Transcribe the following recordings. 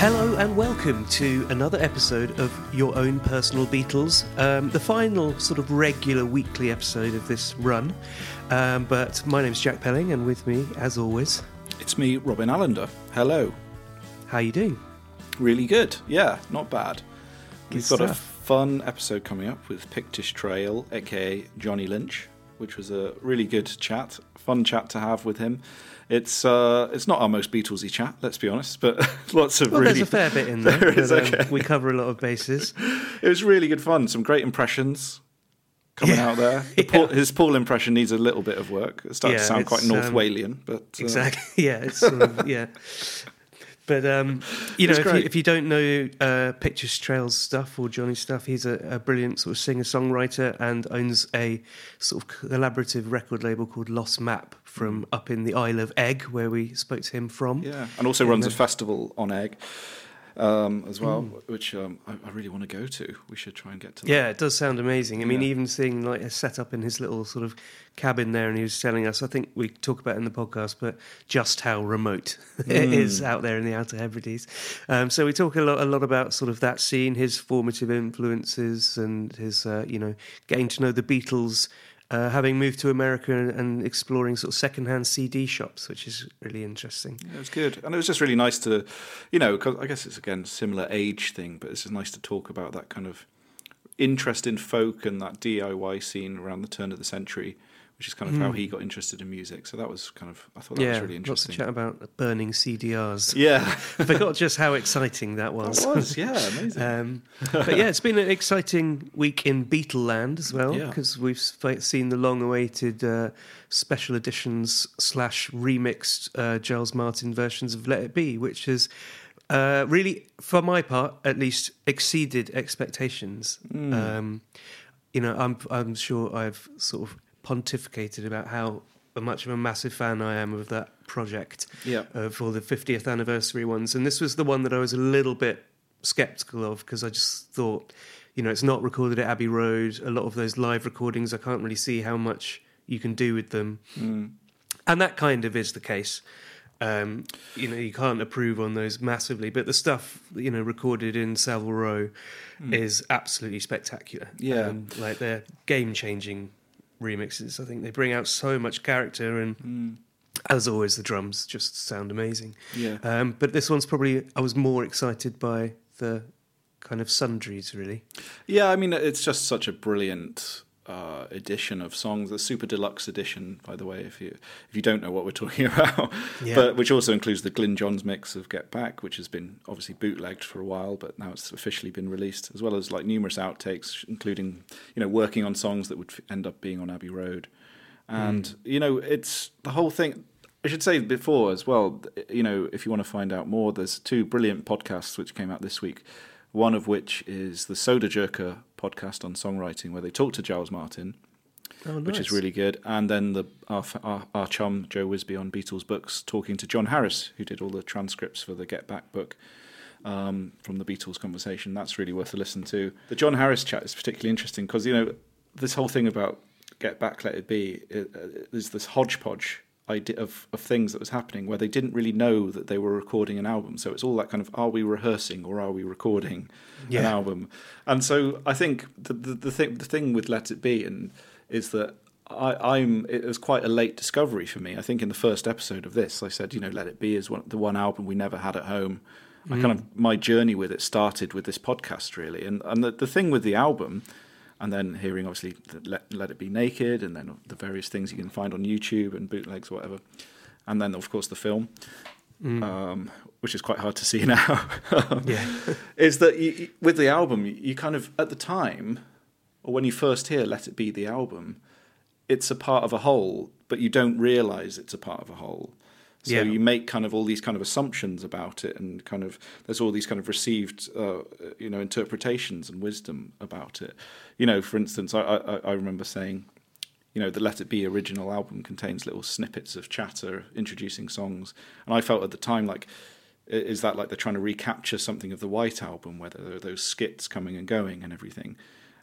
Hello and welcome to another episode of Your Own Personal Beatles, um, the final sort of regular weekly episode of this run. Um, but my name's Jack Pelling, and with me, as always, It's me, Robin Allender. Hello. how are you doing? Really good. Yeah, not bad. We've Good got a fun episode coming up with Pictish Trail, aka Johnny Lynch, which was a really good chat, fun chat to have with him. It's uh, it's not our most Beatlesy chat, let's be honest, but lots of Well, really. there's a fair bit in there. There is, but, um, okay. We cover a lot of bases. It was really good fun. Some great impressions coming Yeah. out there. The Paul, his Paul impression needs a little bit of work. It started Yeah, to sound quite North um, Walian, but uh, Exactly. Yeah. It's sort of, yeah. But um, you know, if you, if you don't know uh, Pictish Trail's stuff or Johnny stuff, he's a, a brilliant sort of singer songwriter and owns a sort of collaborative record label called Lost Map from up in the Isle of Eigg, where we spoke to him from. Yeah, and also runs a festival on Eigg um, as well, Mm. which um, I, I really want to go to. We should try and get to. that. Yeah, it does sound amazing. I mean, Yeah. even seeing like a setup in his little sort of cabin there, and he was telling us, I think we talk about it in the podcast, but just how remote it is out there in the Outer Hebrides. Um, so we talk a lot, a lot about sort of that scene, his formative influences, and his, uh, you know, getting to know the Beatles. Uh, having moved to America and, exploring sort of secondhand CD shops, which is really interesting. Yeah, it was good, and it was just really nice to, you know, because I guess it's again similar age thing, but it's just nice to talk about that kind of interest in folk and that DIY scene around the turn of the century, which is kind of how he got interested in music. So that was kind of I thought that was Hmm. yeah, really lots of interesting. chat about burning CDRs. Yeah, I Forgot just how exciting that was. it was yeah amazing. Um, but yeah, it's been an exciting week in Beatle land as well Yeah. because we've s- seen the long-awaited uh, special editions slash remixed uh, Giles Martin versions of Let It Be, which has uh, really, for my part at least, exceeded expectations. Um, you know, I'm I'm sure I've sort of pontificated about how much of a massive fan I am of that project Yeah. uh, for the 50th anniversary ones. And this was the one that I was a little bit skeptical of because I just thought, you know, it's not recorded at Abbey Road. A lot of those live recordings, I can't really see how much you can do with them. And that kind of is the case. Um, you know, you can't approve on those massively, but the stuff you know recorded in Savile Row is absolutely spectacular. Yeah. Um, like they're game-changing remixes. I think they bring out so much character, and as always, the drums just sound amazing. Yeah. Um, but this one's probably I was more excited by the kind of sundries, really. Yeah, I mean, it's just such a brilliant uh, edition of songs. The super deluxe edition, by the way, if you if you don't know what we're talking about, Yeah. but which also includes the Glyn Johns mix of Get Back, which has been obviously bootlegged for a while, but now it's officially been released, as well as like numerous outtakes, including you know working on songs that would f- end up being on Abbey Road, and you know it's the whole thing. I should say before as well, you know, if you want to find out more, there's two brilliant podcasts which came out this week. One of which is the Sodajerker podcast on songwriting, where they talk to Giles Martin, Oh, which is really good. And then the our, our, our chum Joe Wisby on Beatles books talking to John Harris, who did all the transcripts for the Get Back book um, from the Beatles conversation. That's really worth a listen to. The John Harris chat is particularly interesting because you know this whole thing about Get Back, Let It Be. Uh, this hodgepodge idea of, of things that was happening where they didn't really know that they were recording an album. So it's all that kind of are we rehearsing or are we recording an album? And so I think the the, the thing the thing with Let It Be and is that I, I'm it was quite a late discovery for me. I think in the first episode of this, I said, you know, Let It Be is one, the one album we never had at home. I kind mm. of my journey with it started with this podcast really, and and the, the thing with the album, and then hearing obviously the Let, Let It Be Naked, and then the various things you can find on YouTube and bootlegs or whatever, and then of course the film. um, which is quite hard to see now. Yeah. is that you, with the album, you, you kind of at the time, or when you first hear "Let It Be" the album, it's a part of a whole, but you don't realize it's a part of a whole. So Yeah. you make kind of all these kind of assumptions about it, and kind of there's all these kind of received, uh, you know, interpretations and wisdom about it. You know, for instance, I, I, I remember saying, you know, the Let It Be original album contains little snippets of chatter introducing songs, and I felt at the time like, is that like they're trying to recapture something of the White album, where there are those skits coming and going and everything.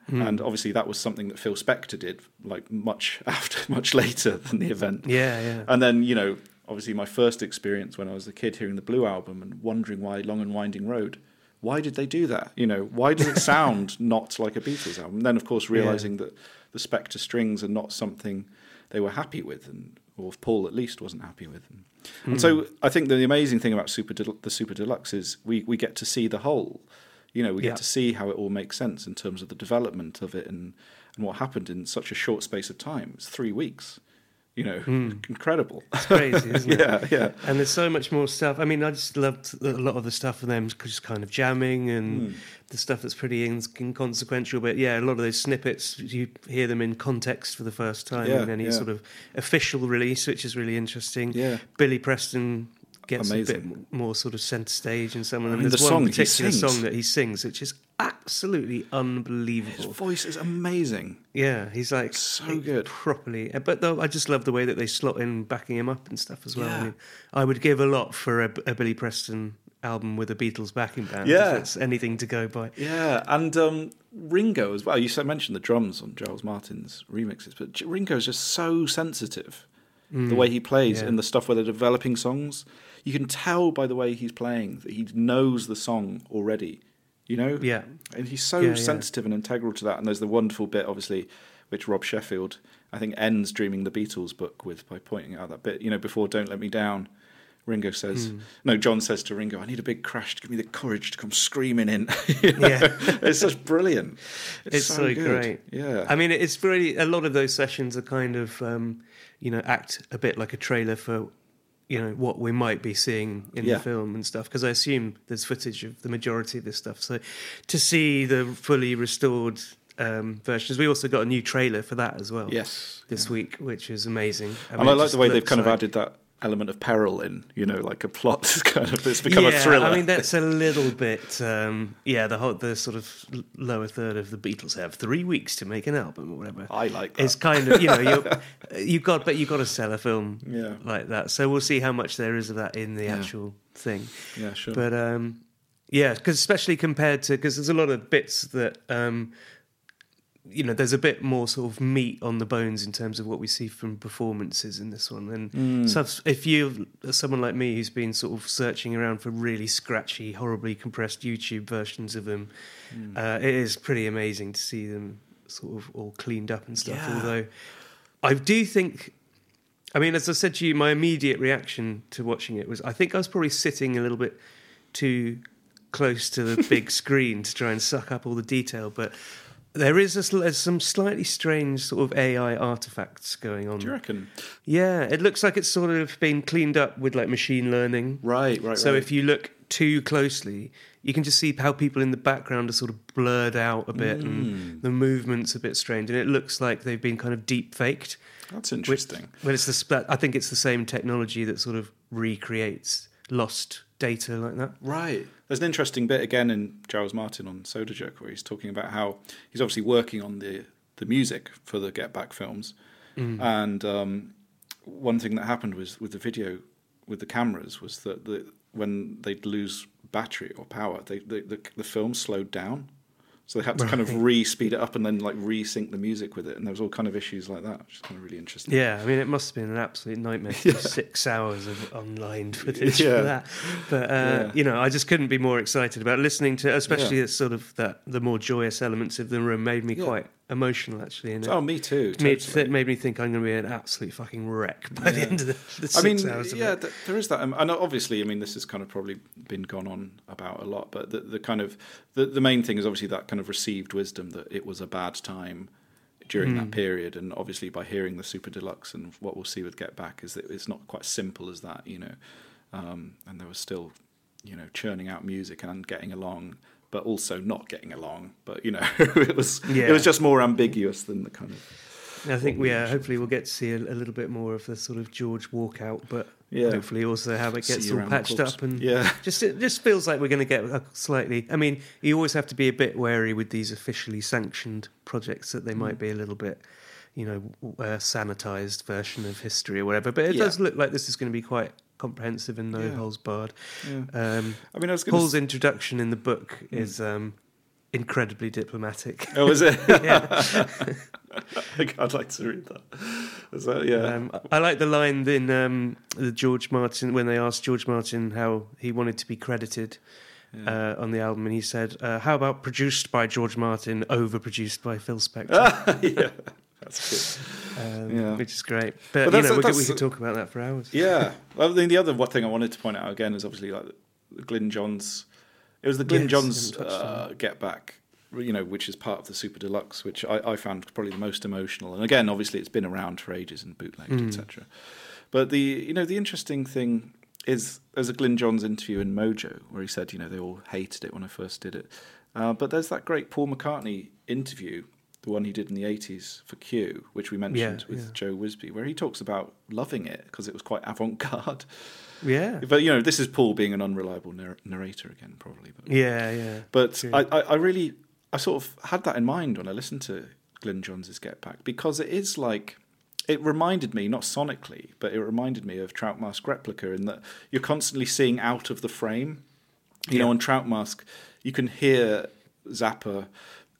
And obviously, that was something that Phil Spector did, like much after, much later than the event. Yeah, yeah. And then, you know, obviously my first experience when I was a kid hearing the Blue album and wondering why Long and Winding Road, why did they do that? You know, why does it sound not like a Beatles album? And then, of course, realizing that the Spector strings are not something they were happy with, and or Paul at least wasn't happy with. And, and so I think the amazing thing about Super Del- the Super Deluxe is we, we get to see the whole. You know, we get to see how it all makes sense in terms of the development of it and, and what happened in such a short space of time. It's three weeks. You know, incredible. It's crazy, isn't it? yeah, yeah. And there's so much more stuff. I mean, I just loved a lot of the stuff of them just kind of jamming and Hmm. the stuff that's pretty inconsequential. But yeah, a lot of those snippets, you hear them in context for the first time Yeah, in any yeah. sort of official release, which is really interesting. Yeah. Billy Preston gets a bit more sort of centre stage in some of them. mean, There's the one particular song that he sings, which is absolutely unbelievable. His voice is amazing. Yeah, he's like So good. properly. uh, But though, I just love the way that they slot in backing him up and stuff as well. Yeah. I mean, I would give a lot for a, a Billy Preston album with a Beatles backing band. Yeah. if it's anything to go by. Yeah, and um, Ringo as well. You mentioned the drums on Giles Martin's remixes, but Ringo is just so sensitive. The way he plays yeah. in the stuff where they're developing songs, you can tell by the way he's playing that he knows the song already. You know, Yeah. and he's so Yeah, yeah. sensitive and integral to that. And there's the wonderful bit, obviously, which Rob Sheffield, I think, ends Dreaming the Beatles book with by pointing out that bit. You know, before "Don't Let Me Down," Ringo says, Hmm. no, John says to Ringo, "I need a big crash to give me the courage to come screaming in." You know? Yeah. it's just brilliant. It's, It's, so, good. great. Yeah, I mean, it's really a lot of those sessions are kind of, um, you know, act a bit like a trailer for, you know, what we might be seeing in Yeah. the film and stuff. Because I assume there's footage of the majority of this stuff. So to see the fully restored um, versions, we also got a new trailer for that as well. yes, this week, which is amazing. and mean, I like the way they've kind of added that element of peril in. You know, like a plot. Kind of it's become yeah, a thriller. I mean, that's a little bit. Um, yeah, the whole the sort of lower third of the Beatles have three weeks to make an album or whatever. I like that. It's kind of you know you you got but you have got to sell a film Yeah. like that. So we'll see how much there is of that in the Yeah. actual thing. yeah, sure. But um, yeah, because especially compared to because there's a lot of bits that um, you know there's a bit more sort of meat on the bones in terms of what we see from performances in this one. And Hmm. so if you someone like me who's been sort of searching around for really scratchy, horribly compressed YouTube versions of them, Hmm. uh, it is pretty amazing to see them sort of all cleaned up and stuff. Yeah. Although I do think I mean, as I said to you, my immediate reaction to watching it was I think I was probably sitting a little bit too close to the big screen to try and suck up all the detail. But there is a, there's some slightly strange sort of AI artifacts going on. Do you reckon? Yeah, it looks like it's sort of been cleaned up with like machine learning. Right, right. So right. if you look too closely, you can just see how people in the background are sort of blurred out a bit, Mm. and the movements a bit strange, and it looks like they've been kind of deep faked. that's interesting. But it's the I think it's the same technology that sort of recreates lost data like that. Right. There's an interesting bit again in Giles Martin on Soda Jerk where he's talking about how he's obviously working on the the music for the Get Back films, and um, one thing that happened was with the video with the cameras was that the, when they'd lose battery or power, they, the, the the film slowed down. So they had to kind of re-speed it up and then like re-sync the music with it, and there was all kind of issues like that, which is kind of really interesting. Yeah, I mean, it must have been an absolute nightmare. to do Six hours of online footage Yeah. for that, but uh, Yeah. you know, I just couldn't be more excited about listening to, especially Yeah. the sort of that the more joyous elements of the room made me Yeah. quite emotional. Actually, and it Oh, me too. made, totally. th- made me think I'm going to be an absolute fucking wreck by the end of the, the six I mean, hours. Yeah, it. th- there is that, um, and obviously, I mean, this has kind of probably been gone on about a lot, but the, the kind of the, the main thing is obviously that kind of received wisdom that it was a bad time during Hmm. that period, and obviously by hearing the super deluxe and what we'll see with Get Back is that it's not quite simple as that, you know. um, and there was still, you know, churning out music and getting along, but also not getting along. But you know, it was Yeah. it was just more ambiguous than the kind of I think we uh, hopefully we'll get to see a, a little bit more of the sort of George walkout, but Yeah. hopefully also how it gets all patched up and Yeah. just it just feels like we're going to get a slightly. I mean, you always have to be a bit wary with these officially sanctioned projects that they Mm. might be a little bit, you know, a sanitized version of history or whatever. But it Yeah. does look like this is going to be quite comprehensive and no Yeah. holes barred. Yeah. Um, I mean, I was Paul's to. introduction in the book is um, incredibly diplomatic. Oh, is it? yeah. I'd like to read that. That yeah? Um, I like the line in um, the George Martin when they asked George Martin how he wanted to be credited uh, on the album, and he said, uh, "How about produced by George Martin, overproduced by Phil Spector?" yeah, that's um, Yeah. which is great. But, But you know, we could, we that's- could talk about that for hours. Yeah. Well, then the other one thing I wanted to point out again is obviously like the Glyn Johns. It was the Glyn Yes, Johns we haven't touched on uh, Get Back, you know, which is part of the Super Deluxe, which I, I found probably the most emotional. And again, obviously, it's been around for ages and bootlegged, Mm. etc. But the you know the interesting thing is there's a Glyn Johns interview in Mojo where he said you know they all hated it when I first did it, uh, but there's that great Paul McCartney interview. The one he did in the 80s for Q, which we mentioned Yeah, with yeah. Joe Wisby, where he talks about loving it because it was quite avant garde. Yeah, But, you know, this is Paul being an unreliable narr- narrator again, probably. But, yeah, yeah. but I, I, I really, I sort of had that in mind when I listened to Glyn Johns' Get Back because it is like, it reminded me, not sonically, but it reminded me of Trout Mask Replica in that you're constantly seeing out of the frame. You know, on Trout Mask, you can hear Zappa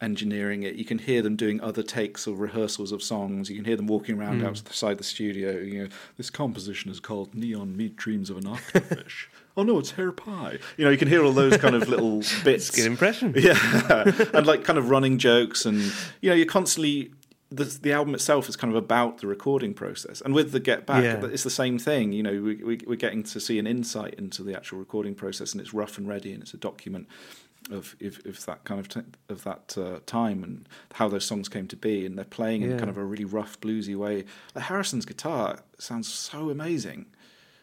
engineering it. You can hear them doing other takes or rehearsals of songs. You can hear them walking around Hmm. outside the studio. You know, this composition is called "Neon Meat Dreams of an Octopus." oh no, it's hair pie. You know, you can hear all those kind of little bits. Good impression. Yeah, and like kind of running jokes, and you know, you're constantly. The, the album itself is kind of about the recording process, and with the Get Back, Yeah. it's the same thing. You know, we, we, we're getting to see an insight into the actual recording process, and it's rough and ready, and it's a document of if, if that kind of t- of that uh, time and how those songs came to be, and they're playing in kind of a really rough bluesy way. Like Harrison's guitar sounds so amazing.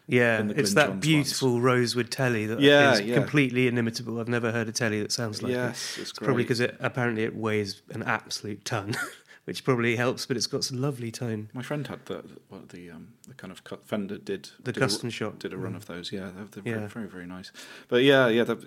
Yeah, it's that Johns beautiful rosewood telly that is Yeah, yeah. completely inimitable. I've never heard a telly that sounds like it. yes, it's great. Probably because it apparently it weighs an absolute ton, which probably helps. But it's got some lovely tone. My friend had the what the um, the kind of cut Fender did The did a- custom shop. did a run of those. Yeah, they're, they're Yeah. Very, very nice. But yeah, yeah. they're-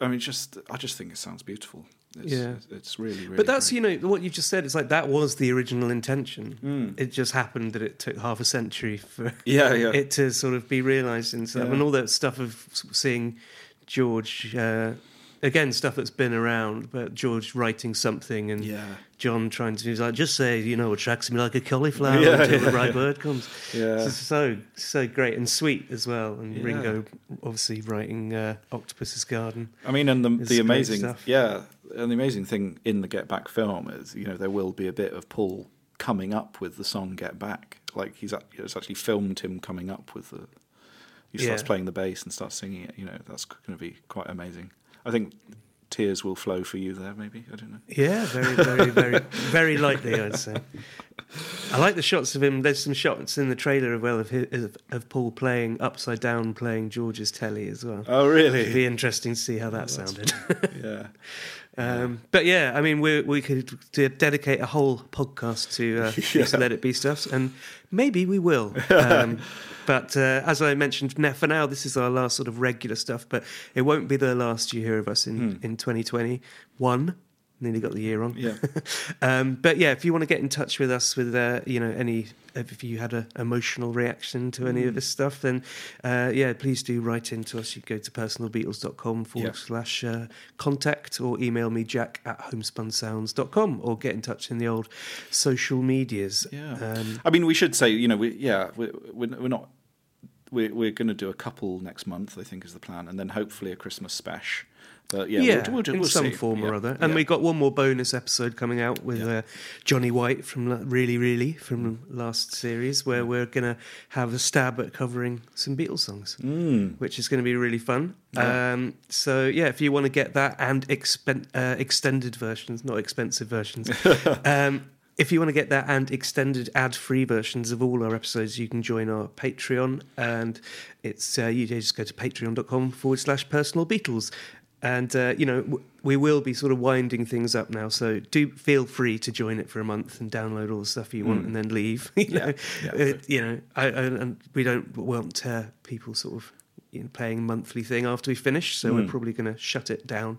I mean, just I just think it sounds beautiful. It's, Yeah. it's, really really. But that's great. you know what you've just said. It's like that was the original intention. Mm. It just happened that it took half a century for yeah yeah it to sort of be realised and stuff, Yeah. and all that stuff of seeing George. Uh, Again, stuff that's been around, but George writing something and yeah John trying to he's like just say you know attracts me like a cauliflower Yeah, until the right yeah. bird comes. yeah. It's so so great and sweet as well. And Yeah. Ringo obviously writing uh, Octopus's Garden. I mean, and the the amazing stuff. yeah, and the amazing thing in the Get Back film is you know there will be a bit of Paul coming up with the song Get Back. Like he's it's actually filmed him coming up with the. He starts Yeah. playing the bass and starts singing it. You know that's going to be quite amazing. I think tears will flow for you there. Maybe I don't know. Yeah, very very very very likely I'd say. I like the shots of him. There's some shots in the trailer as well of his, of, of Paul playing upside down, playing George's telly as well. Oh really? It'd be interesting to see how that sounded. yeah. Um, but yeah, I mean, we we could de- dedicate a whole podcast to uh, Yeah. Let It Be stuffs, and maybe we will. Um, but uh, as I mentioned, now for now, this is our last sort of regular stuff. But it won't be the last you hear of us in in 2021. Nearly got the year on. Yeah. Um, but yeah, if you want to get in touch with us with uh, you know any if you had an emotional reaction to any of this stuff, then uh, yeah, please do write in to us. You go to personalbeatles.com forward Yeah. slash uh, contact or email me jack at homespunsounds.com or get in touch in the old social medias. Yeah. Um, I mean, we should say, you know, we yeah, we're we're, we're not. We're we're going to do a couple next month. I think is the plan, and then hopefully a Christmas special. But yeah, yeah, we'll, we'll, in we'll some see. form Yeah, or other. And yeah. we got one more bonus episode coming out with uh, Johnny White from Really Really from last series, where we're going to have a stab at covering some Beatles songs, Mm. which is going to be really fun. Um, so yeah, if you want to get that and expen- uh, extended versions, not expensive versions, um, if you want to get that and extended ad-free versions of all our episodes, you can join our Patreon, and it's uh, you just go to patreon.com forward slash personal Beatles. And uh, you know w- we will be sort of winding things up now, so do feel free to join it for a month and download all the stuff you want, and then leave. You know, yeah, you know, I, I, and we don't want uh, people sort of you know, paying monthly thing after we finish, so we're probably going to shut it down.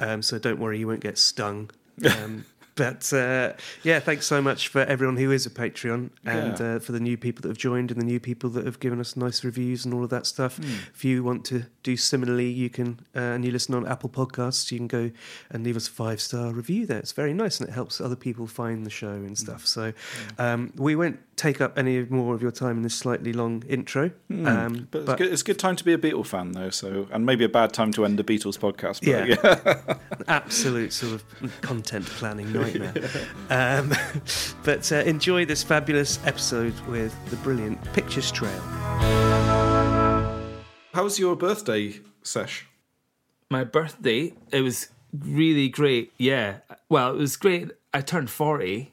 Um, so don't worry, you won't get stung. Um, but uh, yeah, thanks so much for everyone who is a Patreon and Yeah. uh, for the new people that have joined and the new people that have given us nice reviews and all of that stuff. If you want to do similarly, you can, uh, and you listen on Apple Podcasts, you can go and leave us a five star review there. It's very nice and it helps other people find the show and stuff. So um, we won't take up any more of your time in this slightly long intro. Um, But, it's, good, it's a good time to be a Beatle fan, though. So, and maybe a bad time to end a Beatles podcast. But Yeah. absolute sort of content planning nightmare. um, but uh, enjoy this fabulous episode with the brilliant Pictish Trail. How was your birthday sesh? my birthday, it was really great. Yeah. Well, it was great. I turned 40.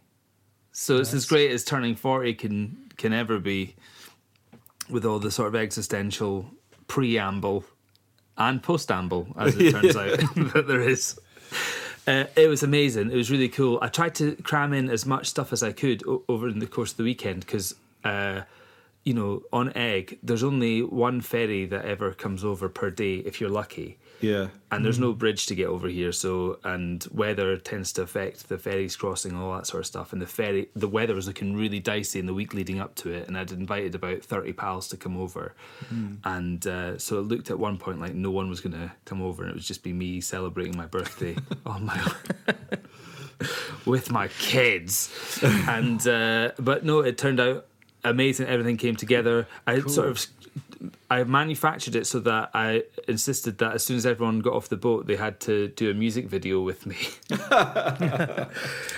So it's as great as turning 40 can can ever be with all the sort of existential preamble and postamble, as it turns out that there is. Uh, it was amazing. It was really cool. I tried to cram in as much stuff as I could o- over in the course of the weekend because, uh, you know, on Eigg, there's only one ferry that ever comes over per day if you're lucky Yeah. and there's no bridge to get over here so and weather tends to affect the ferries crossing all that sort of stuff and the ferry the weather was looking really dicey in the week leading up to it and i'd invited about 30 pals to come over. And uh, so it looked at one point like no one was going to come over and it would just be me celebrating my birthday on my own with my kids. And uh, but no it turned out amazing everything came together. I sort of I manufactured it so that I insisted that as soon as everyone got off the boat, they had to do a music video with me.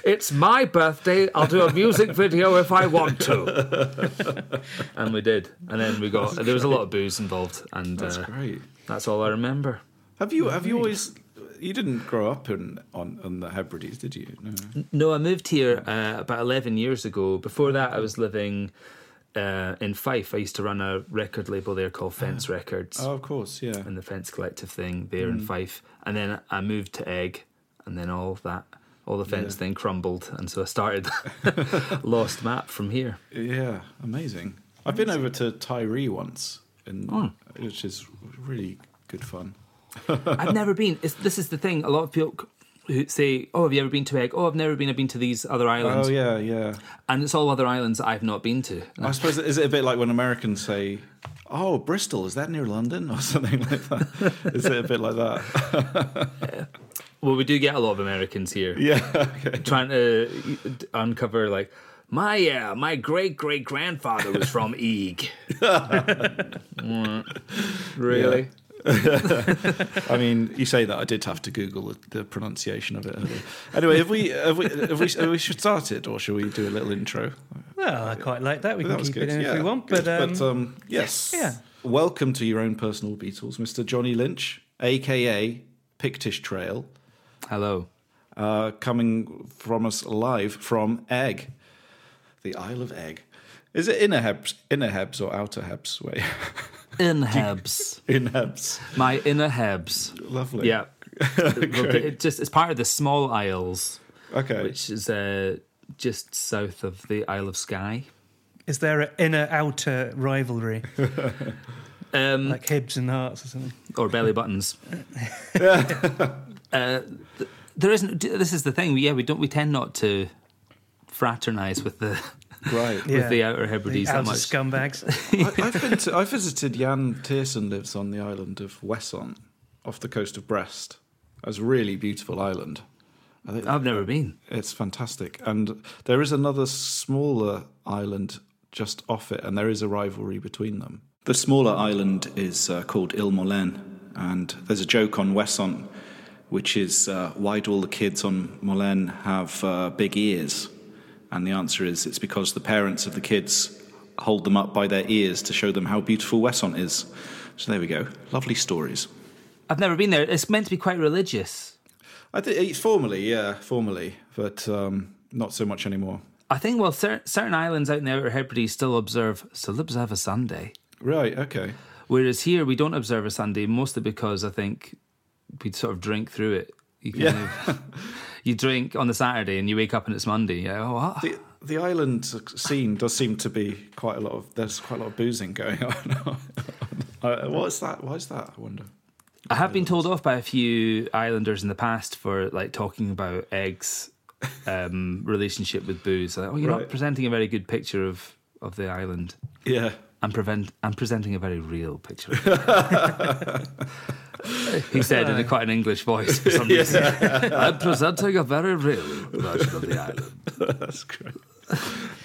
it's my birthday. I'll do a music video if I want to. and we did. And then we got there was a lot of booze involved, and That's uh, great. that's all I remember. Have you have you always you didn't grow up in on on the Hebrides, did you? No. No, I moved here uh, about 11 years ago. Before that, I was living uh, in Fife. I used to run a record label there called Fence Records. Oh, of course, yeah. and the Fence Collective thing there in Fife, and then I moved to Eigg, and then all that, all the Fence Yeah. thing crumbled, and so I started Lost Map from here. Yeah, amazing. I've been over to Tiree once, in, Oh. which is really good fun. I've never been. It's, this is the thing. A lot of people who say, "Oh, have you ever been to Eigg?" Oh, I've never been. I've been to these other islands, Oh yeah, yeah. and it's all other islands that I've not been to. I suppose is it a bit like when Americans say, "Oh, Bristol is that near London?" or something like that. is it a bit like that? Well, we do get a lot of Americans here. yeah. Okay. trying to uncover like my uh, my great great grandfather was from Eeg. Mm. really? I mean, you say that I did have to Google the, the pronunciation of it. Anyway, have we have we have we, have we should start it, or should we do a little intro? Well, I quite like that. We That can keep good. it in yeah, if we want. good. But, um, yes, yeah. Welcome to your own personal Beatles, Mr. Johnny Lynch, aka Pictish Trail, Hello. uh, coming from us live from Eigg, the Isle of Eigg. Is it inner Hebs, inner Hebs or outer Hebs? Wait, In Hebs. in Hebs. My inner Hebs. Lovely. Yeah. it just it's part of the Small Isles, Okay. which is uh, just south of the Isle of Skye. is there an inner outer rivalry Um, like Hibs and Hearts or something? or belly buttons. uh, there isn't. This is the thing. Yeah, we don't. We tend not to fraternize with the right. with the outer the Hebrides that outer much. scumbags. I, I've been to, I visited Yann Tiersen lives on the island of Ouessant, off the coast of Brest. It's a really beautiful island. I think I've never been. it's fantastic, and there is another smaller island just off it, and there is a rivalry between them. The smaller island is uh, called Ile Molène, and there's a joke on Ouessant, which is uh, why do all the kids on Molène have uh, big ears? And the answer is it's because the parents of the kids hold them up by their ears to show them how beautiful Ouessant is. So there we go. Lovely stories. I've never been there. It's meant to be quite religious. I think formally, yeah, formally, but um, not so much anymore. I think well, cer- certain islands out in the Outer Hebrides still observe still observe a Sunday, Right. Okay. whereas here we don't observe a Sunday, mostly because I think we'd sort of drink through it. You Yeah. of, you drink on the Saturday and you wake up and it's Monday. Yeah, what? The the island scene does seem to be quite a lot of. There's quite a lot of boozing going on. uh, what's that? Why is that? I wonder. I have been told off by a few islanders in the past for like talking about Eigg's um, relationship with booze. Like, oh, you're Right. not presenting a very good picture of of the island. Yeah. I'm prevent. I'm presenting a very real picture. he said in a, quite an English voice for some reason. I'm presenting a very real version of the island. That's great.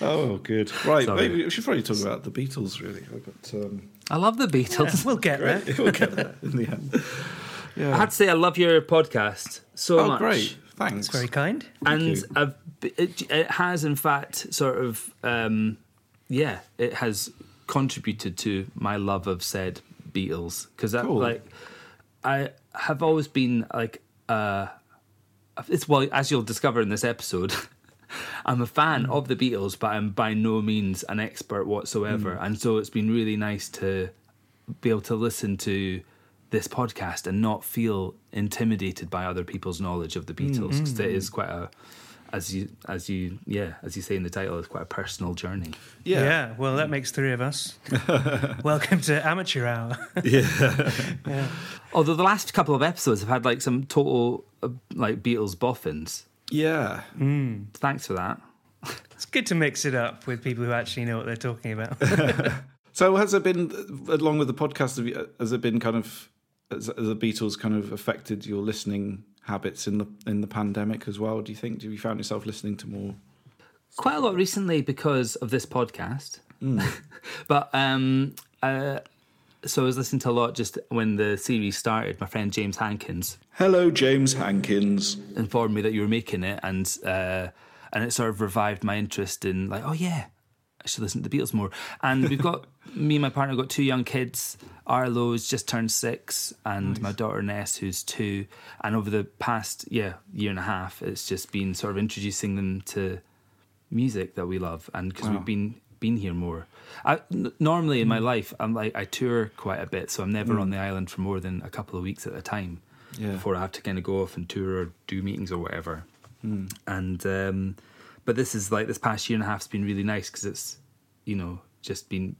Oh, good. Right, Sorry. maybe we should probably talk about the Beatles, really. But um, I love the Beatles. We'll get there. we'll get there in the end. Yeah. I had to say I love your podcast so oh, much. great. Thanks. Very kind. and. I've, it, it has in fact sort of um, yeah it has contributed to my love of said beatles because Cool. like i have always been like uh it's well as you'll discover in this episode i'm a fan mm. of the beatles but i'm by no means an expert whatsoever. Mm. And so it's been really nice to be able to listen to this podcast and not feel intimidated by other people's knowledge of the mm, Beatles because it is quite a as you as you yeah as you say in the title it's quite a personal journey Yeah. Yeah. well, that makes three of us. Welcome to Amateur Hour. Yeah. yeah. Although the last couple of episodes have had like some total uh, like Beatles boffins Yeah. thanks for that It's good to mix it up with people who actually know what they're talking about. So has it been, along with the podcast, has it been kind of, has, has the Beatles kind of affected your listening habits in the in the pandemic as well? Do you think? Do you found yourself listening to more? quite a lot recently because of this podcast. but um, uh, so I was listening to a lot just when the series started. My friend James Hankins Hello, James Hankins. informed me that you were making it, and uh, and it sort of revived my interest in like, oh yeah, I should listen to the Beatles more. And we've got me and my partner got two young kids. Arlo's just turned six, and my daughter Ness, who's two. And over the past yeah year and a half, it's just been sort of introducing them to music that we love, and because Wow. we've been been here more. I, n- normally in my mm. life, I'm like I tour quite a bit, so I'm never on mm. the island for more than a couple of weeks at a time Yeah. before I have to kind of go off and tour or do meetings or whatever. Mm. And um, but this is like this past year and a half has been really nice because it's you know just been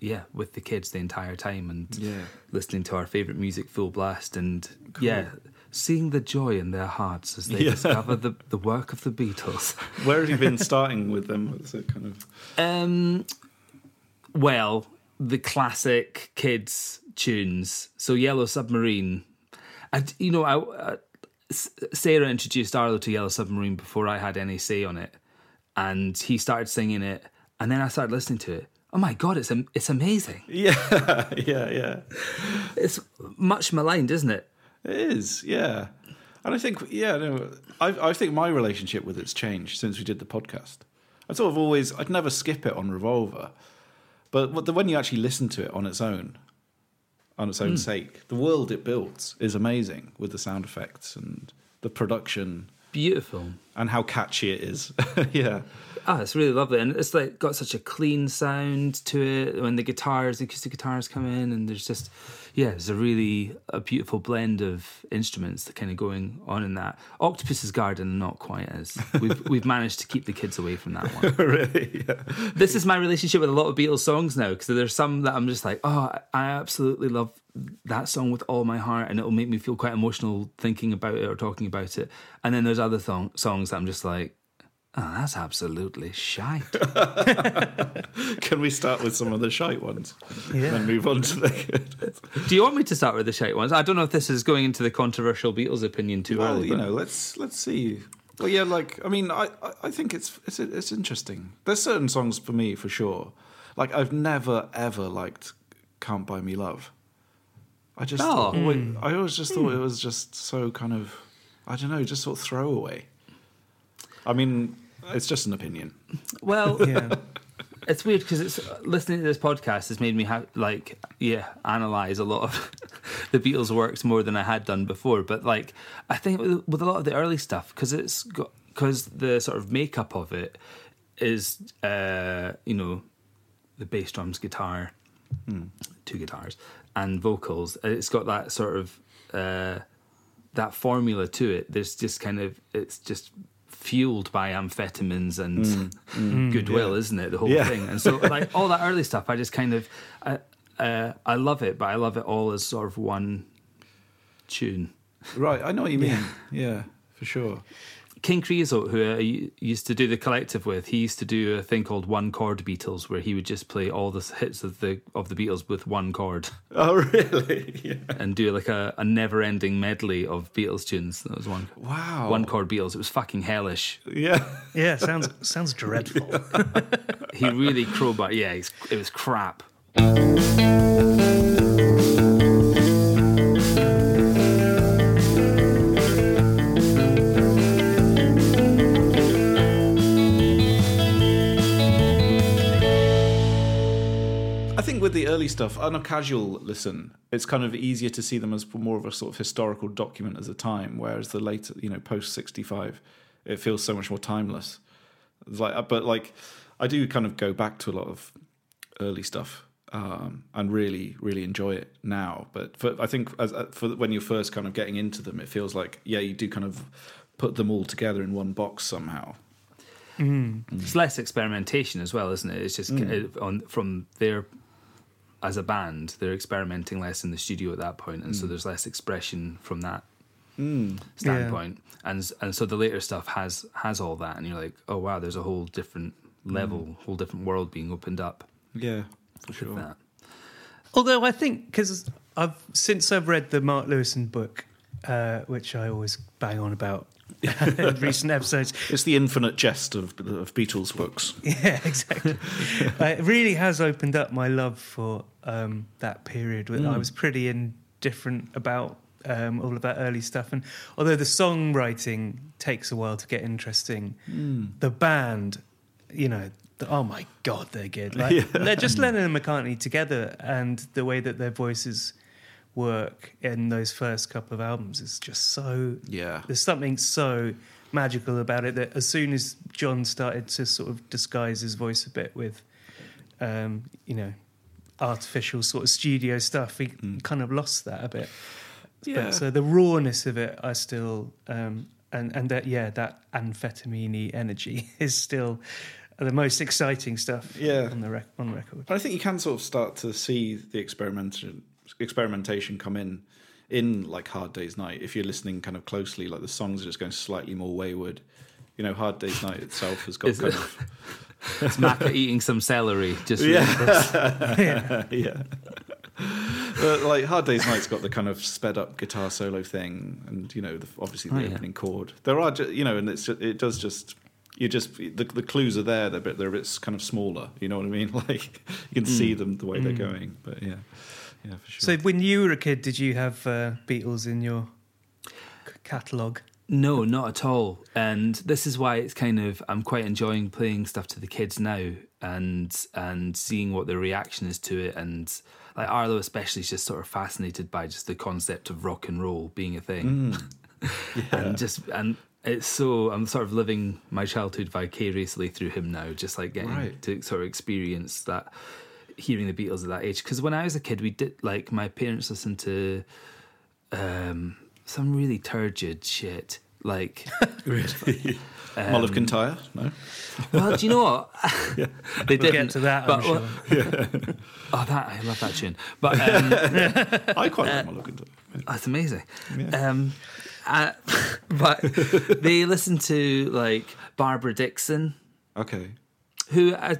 yeah with the kids the entire time and Yeah. listening to our favorite music full blast and yeah seeing the joy in their hearts as they Yeah. discover the the work of the Beatles. Where have you been starting with them? Is it kind of? Um, well, the classic kids tunes. So Yellow Submarine. I, you know, I, Sarah introduced Arlo to Yellow Submarine before I had any say on it, and he started singing it, and then I started listening to it. Oh my god, it's it's amazing. Yeah, yeah, yeah. It's much maligned, isn't it? It is, yeah. And I think, yeah, no, I, I think my relationship with it's changed since we did the podcast. I sort of always, I'd never skip it on Revolver, but what the- when you actually listen to it on its own, on its own hmm. sake, the world it builds is amazing with the sound effects and the production Beautiful. and how catchy it is. yeah, Ah, it's really lovely, and it's like got such a clean sound to it. When the guitars, the acoustic guitars come in, and there's just yeah, it's a really a beautiful blend of instruments that kind of going on in that. Octopus's Garden, not quite as we've we've managed to keep the kids away from that one. really. Yeah. this is my relationship with a lot of Beatles songs now because there's some that I'm just like, oh, I absolutely love that song with all my heart, and it'll make me feel quite emotional thinking about it or talking about it. And then there's other thong- songs that I'm just like, oh, that's absolutely shite. Can we start with some of the shite ones? Yeah. Then move on to the good. Do you want me to start with the shite ones? I don't know if this is going into the controversial Beatles opinion too well, early. you but- know, let's let's see. Well, yeah, like I mean, I I- I think it's it's it's interesting. There's certain songs for me for sure. Like I've never ever liked "Can't Buy Me Love." I just Oh. thought, always, hmm. I always just thought hmm. it was just so kind of I don't know, just sort of throwaway. I mean, it's just an opinion. well, Yeah. it's weird because it's listening to this podcast has made me have like yeah analyze a lot of the Beatles' works more than I had done before. But like I think with, with a lot of the early stuff because it's got because the sort of makeup of it is, uh, you know, the bass drums, guitar, two guitars, and vocals. It's got that sort of uh, that formula to it. There's just kind of it's just fueled by amphetamines and mm, mm. Mm, goodwill, isn't it? The whole Yeah. thing, and so like all that early stuff, I just kind of I, uh, I love it, but I love it all as sort of one tune. Right, I know what you mean. Yeah, for sure. King Creosote, who I u- used to do the collective with, he used to do a thing called one chord Beatles, where he would just play all the hits of the of the Beatles with one chord Oh, really? Yeah. and do like a, a never ending medley of Beatles tunes. That was one Wow. one chord Beatles. It was fucking hellish. Yeah. Yeah, sounds sounds dreadful. He really crowbar. Yeah, it was crap. The early stuff, on a casual listen, it's kind of easier to see them as more of a sort of historical document as a time, whereas the later, you know, post sixty five, it feels so much more timeless. It's like, but like, I do kind of go back to a lot of early stuff um, and really, really enjoy it now. But for, I think as, uh, for when you're first kind of getting into them, it feels like yeah, you do kind of put them all together in one box somehow. It's less experimentation as well, isn't it? It's just uh, on from their as a band, they're experimenting less in the studio at that point, and so hmm. there's less expression from that hmm. standpoint. And and so the later stuff has has all that, and you're like, oh wow, there's a whole different level, hmm. whole different world being opened up Yeah, for sure. that. Although I think because I've since I've read the Mark Lewisohn book, uh, which I always bang on about in recent episodes. It's the infinite jest of, of Beatles books. Yeah, exactly. uh, it really has opened up my love for um, that period. When I was pretty indifferent about um, all of that early stuff, and although the songwriting takes a while to get interesting, the band, you know. the- Oh my God, they're good! Like they're just Lennon and McCartney together, and the way that their voices work in those first couple of albums is just so Yeah. there's something so magical about it that as soon as John started to sort of disguise his voice a bit with, um, you know, artificial sort of studio stuff, he kind of lost that a bit. Yeah. But, so the rawness of it, I still, um, and and that yeah, that amphetamine energy is still the most exciting stuff. Yeah. on the rec- on record. But I think you can sort of start to see the experimentation experimentation come in in like Hard Day's Night if you're listening kind of closely. Like the songs are just going slightly more wayward. You know, Hard Day's Night itself has got Is kind it- of It's Macca eating some celery. Just yeah, yeah. But like Hard Day's Night's got the kind of sped up guitar solo thing, and you know, the, obviously the Oh, yeah. opening chord. There are, ju- you know, and it's just, it does just. You just the, the clues are there. They're a bit they're a bit kind of smaller. You know what I mean? Like you can see hmm. them the way they're hmm. going. But yeah, yeah, for sure. So when you were a kid, did you have uh, Beatles in your c- catalogue? No, not at all. And this is why it's kind of I'm quite enjoying playing stuff to the kids now and and seeing what their reaction is to it and like Arlo especially is just sort of fascinated by just the concept of rock and roll being a thing. and just and it's so I'm sort of living my childhood vicariously through him now, just like getting Right. to sort of experience that hearing the Beatles at that age. Because when I was a kid, we did like my parents listened to um, some really turgid shit. Like, really, um, Mull of Kintyre? No, well, do you know what? they We'll didn't. get to that, But, I'm sure. well- oh, that I love that tune. But um, I quite like Mull of Kintyre. That's amazing. Um, uh, but they listened to like Barbara Dickson, Okay, who I,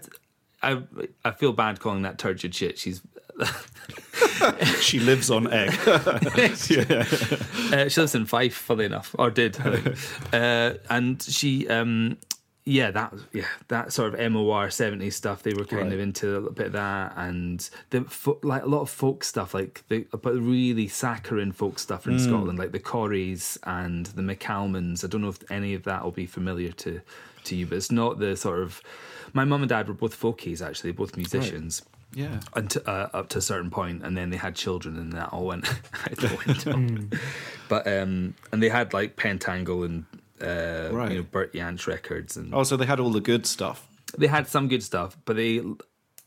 I I feel bad calling that turgid shit. She's she lives on Eigg. uh, she lives in Fife, funnily enough, or did, uh, and she. Um, yeah, that yeah, that sort of MOR '70s stuff. They were kind Right. of into a little bit of that, and the fo- like a lot of folk stuff, like the but really saccharine folk stuff in Scotland, like the Corries and the McCalmans. I don't know if any of that will be familiar to to you, but it's not the sort of. My mum and dad were both folkies, actually, both musicians. yeah, Until, uh, up to a certain point, and then they had children, and that all went out the window. But um, and they had like Pentangle and uh, Right. you know, Bert Jansch records, and Oh, so they had all the good stuff. they had some good stuff, but they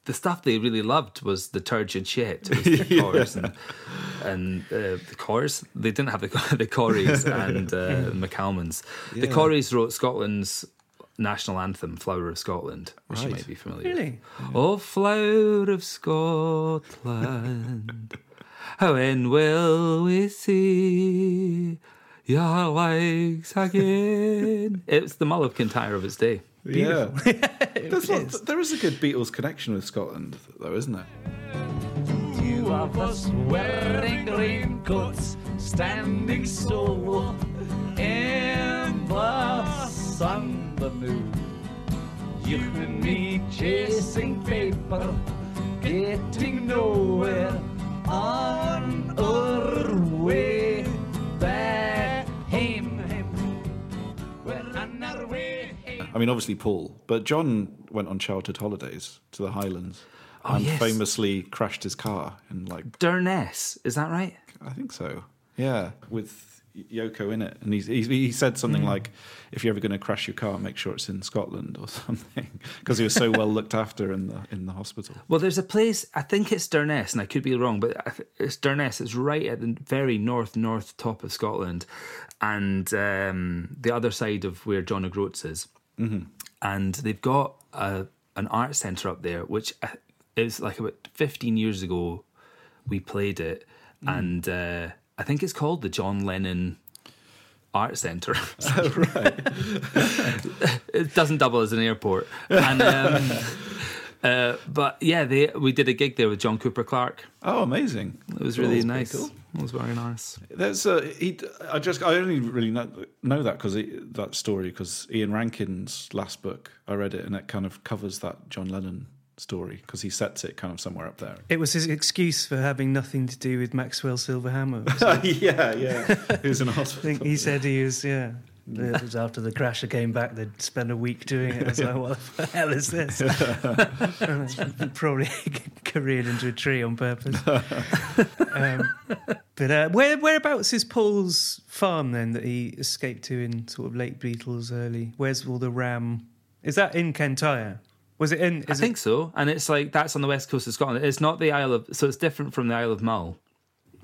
the stuff they really loved was the turgid shit. Was the chorus and, and uh, the chorus. They didn't have the the Corries and uh, McCalmans. The Yeah. Corries wrote Scotland's national anthem, "Flower of Scotland," which you might be familiar. with. Really? Oh, flower of Scotland, when will we see your legs again? It's the Mull of Kintyre of its day. Yeah. There's is. lot, there is a good Beatles connection with Scotland, though, isn't there? Two of us wearing raincoats, standing still in the sun, the moon. You and me chasing paper, getting nowhere on our way back home. We're on our way home. I mean, obviously Paul, but John went on childhood holidays to the Highlands oh, and yes. famously crashed his car in like Durness, is that right? I think so. Yeah, with Yoko in it, and he he, he said something like, "If you're ever going to crash your car, make sure it's in Scotland or something," because he was so well looked after in the in the hospital. Well, there's a place, I think it's Durness, and I could be wrong, but it's Durness. It's right at the very north, north top of Scotland, and um, the other side of where John O'Groats is. Mm-hmm. And they've got a, an art centre up there, which uh, is like about 15 years ago, we played it, and uh, I think it's called the John Lennon Art Centre. it doesn't double as an airport. And um, uh, but yeah, they we did a gig there with John Cooper Clarke. Oh, amazing! It was really that's nice. cool. It was very nice. There's a he. I just I only really know, know that because that story because Ian Rankin's last book I read it and it kind of covers that John Lennon story because he sets it kind of somewhere up there. It was his excuse for having nothing to do with Maxwell's Silver Hammer. yeah, yeah. Who's in I hospital? think he said he was, yeah. It was after the crash I came back, they'd spend a week doing it. I was like, what the hell is this? Probably careered into a tree on purpose. um, but uh, where, whereabouts is Paul's farm then that he escaped to in sort of late Beatles early? Where's all the ram? Is that in Kintyre? Was it in? I think so, and it's like that's on the west coast of Scotland. It's not the Isle of, so it's different from the Isle of Mull,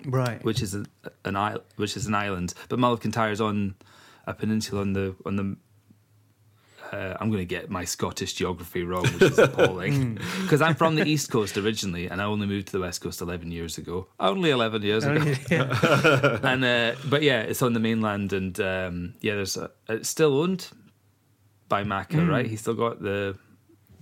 right. which is a, an isle, which is an island. But Mull of Kintyre is on a peninsula on the on the. Uh, I'm going to get my Scottish geography wrong, which is appalling. Because I'm from the East Coast originally, and I only moved to the West Coast 11 years ago. Only 11 years ago. Yeah. and uh, but yeah, it's on the mainland, and um, yeah, there's a, it's still owned by Macca, right? He's still got the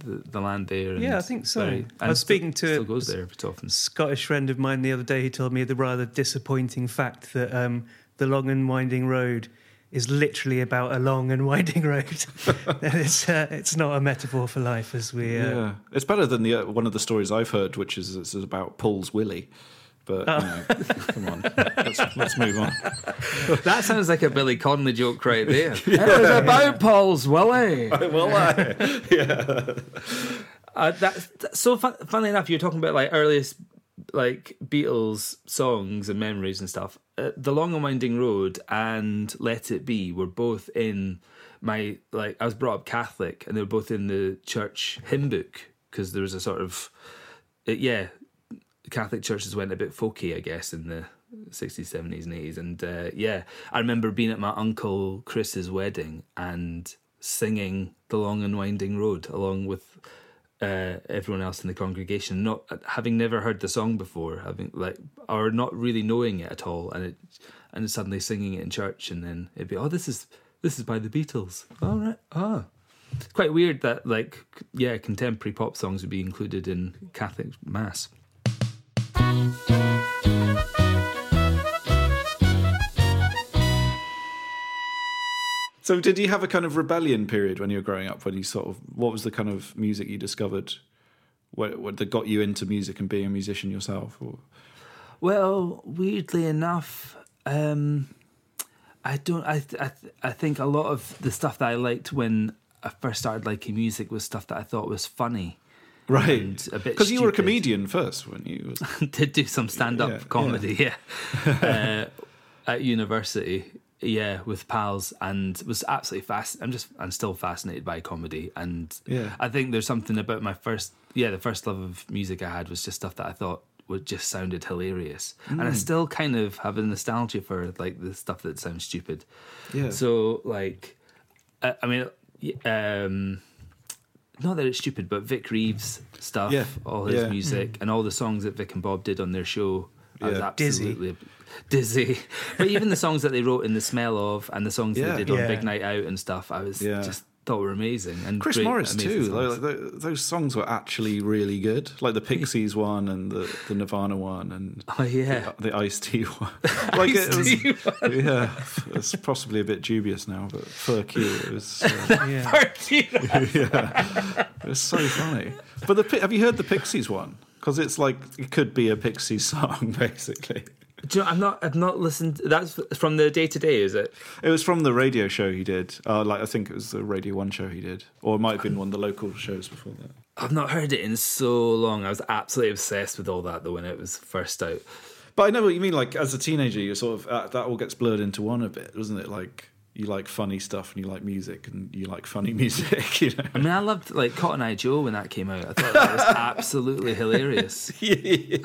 the, the land there. And Yeah, I think so. very- I was still- speaking to still a- goes there every so often. Scottish friend of mine the other day who told me the rather disappointing fact that um, the long and winding road is literally about a long and winding road. That it's uh, it's not a metaphor for life, as we. Uh, Yeah, it's better than the uh, one of the stories I've heard, which is it's about Paul's Willie. But you know, come on, let's, let's move on. That sounds like a Billy Connolly joke right there. It was about Paul's Willie. well, I, yeah, Uh, that's that's so fun, funnily enough, you're talking about like earliest like Beatles songs and memories and stuff. Uh, the Long and Winding Road and Let It Be were both in my like. I was brought up Catholic, and they were both in the church hymn book because there was a sort of uh, yeah. Catholic churches went a bit folky, I guess, in the 60s, 70s, and 80s. And uh, yeah, I remember being at my uncle Chris's wedding and singing The Long and Winding Road along with uh, everyone else in the congregation, not having never heard the song before, having like or not really knowing it at all, and it and suddenly singing it in church, and then it'd be oh this is this is by the Beatles. All right, ah, it's quite weird that like yeah contemporary pop songs would be included in Catholic mass. So, did you have a kind of rebellion period when you were growing up? When you sort of, what was the kind of music you discovered? What, what that got you into music and being a musician yourself? Or, Well, weirdly enough, um, I don't. I, I I think a lot of the stuff that I liked when I first started liking music was stuff that I thought was funny. Right, And a bit because you were a comedian first when you Did do some stand up Yeah, comedy, yeah, uh, at university. yeah, with pals, and was absolutely fast. I'm just, I'm still fascinated by comedy, and Yeah. I think there's something about my first, yeah, the first love of music I had was just stuff that I thought would just sounded hilarious, and Mm. I still kind of have a nostalgia for like the stuff that sounds stupid. Yeah. So like, uh, I mean, um, not that it's stupid, but Vic Reeves stuff, Yeah. all his Yeah. music, and all the songs that Vic and Bob did on their show. I was Yeah. Dizzy. absolutely dizzy. But even the songs that they wrote in the smell of, and the songs Yeah. they did on Yeah. Big Night Out and stuff, I was Yeah. just thought were amazing. And Chris great, Morris too. Like, like, those songs were actually really good. Like the Pixies one and the, the Nirvana one and oh yeah. the Ice T one. like it was, yeah, it's possibly a bit dubious now, but fuck you, it was. Uh, Yeah. yeah, it was so funny. But the have you heard the Pixies one? Because it's like it could be a Pixies song basically. Do you know, I'm not. I've not listened. That's from the day to day. Is it? It was from the radio show he did. Uh, like I think it was the Radio One show he did, or it might have been one of the local shows before that. I've not heard it in so long. I was absolutely obsessed with all that though when it was first out. But I know what you mean. Like as a teenager, you sort of uh, that all gets blurred into one a bit, doesn't it? Like you like funny stuff and you like music and you like funny music. You know. I mean, I loved like Cotton Eye Joe when that came out. I thought that was absolutely hilarious.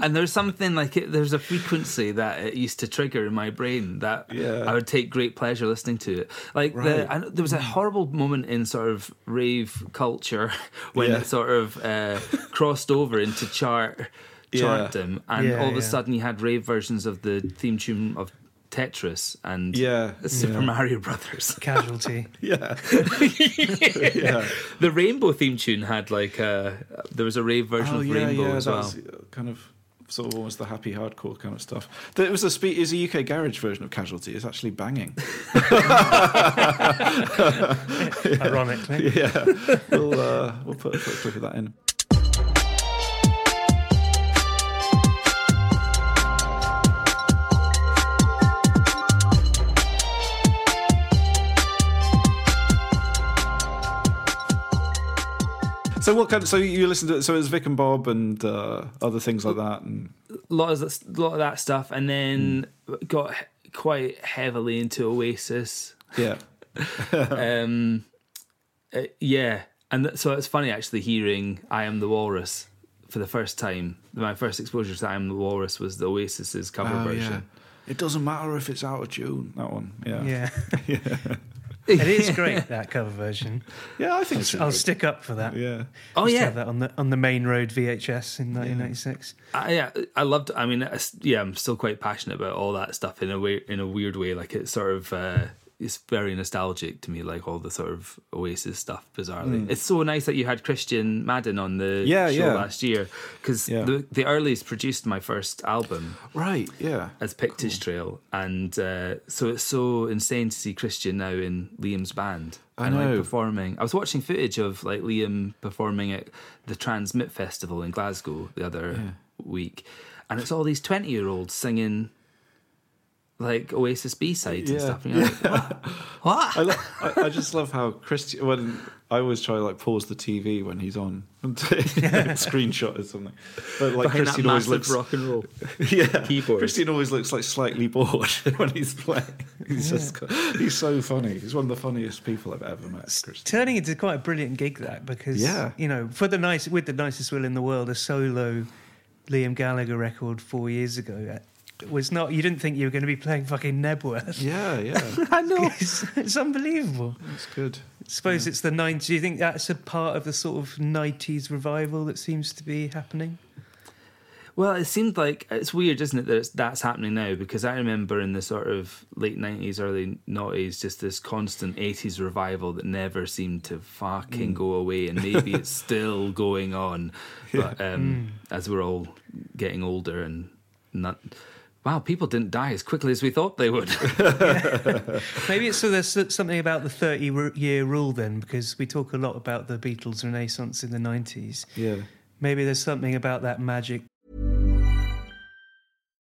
And there's something like it, there's a frequency that it used to trigger in my brain that Yeah. I would take great pleasure listening to it. Like Right. the, I, there was a horrible moment in sort of rave culture when Yeah. it sort of uh, crossed over into chart Yeah. chartdom, and Yeah, all of a yeah. sudden you had rave versions of the theme tune of Tetris and Yeah, Super yeah. Mario Brothers. Casualty. Yeah, yeah. The Rainbow theme tune had like a there was a rave version Oh of yeah, Rainbow yeah. as well. was uh, kind of sort of almost the happy hardcore kind of stuff. There was a spe- is a UK garage version of Casualty. It's actually banging. Ironically. yeah, we'll uh, we'll put, put a clip of that in. So what kind of so you listen to so it was Vic and Bob and uh, other things like that and a lot of that, lot of that stuff, and then got quite heavily into Oasis. yeah um, uh, yeah, and th- so it's funny actually hearing "I Am the Walrus" for the first time. My first exposure to "I Am the Walrus" was the Oasis's cover Oh, version. yeah. It doesn't matter if it's out of tune. That one, yeah, Yeah. it is great that cover version. yeah. I think so. I'll stick up for that. Yeah, Oh Used to yeah, have that on the on the main road VHS in 1996. I, yeah, I loved. I mean, it's- yeah, I'm still quite passionate about all that stuff in a way, in a weird way. Like it's sort of, uh, it's very nostalgic to me. Like all the sort of Oasis stuff. Bizarrely, it's so nice that you had Christian Madden on the. Yeah, show yeah. last year because Yeah. the the earliest produced my first album right. Yeah, as Pictish Trail, and uh, so it's so insane to see Christian now in Liam's band. I and know. like performing. I was watching footage of like Liam performing at the TRNSMT Festival in Glasgow the other week, and it's all these twenty year olds singing like Oasis B sides and stuff. And you're like, what? what? I, lo- I, I just love how Christian. When I always try to like pause the TV when he's on, and screenshot or something. But like Behind that Christian always looks rock and roll. yeah. keyboard. Christian always looks like slightly bored when he's playing. He's just he's so funny. He's one of the funniest people I've ever met. Christian. Turning into quite a brilliant gig that because Yeah. you know for the nice with the nicest will in the world a solo Liam Gallagher record four years ago was not you didn't think you were going to be playing fucking Knebworth. Yeah, yeah, I know it's, it's unbelievable. that's good. I suppose it's the 90s. Do you think that's a part of the sort of 90s revival that seems to be happening? Well, it seemed like it's weird, isn't it, that it's, that's happening now? Because I remember in the sort of late nineties, early noughties, just this constant eighties revival that never seemed to fucking go away, and maybe it's still going on. But um, as we're all getting older and not. Wow, people didn't die as quickly as we thought they would. Maybe it's so there's something about the 30 year rule then, because we talk a lot about the Beatles' renaissance in the 90s. Yeah. Maybe there's something about that magic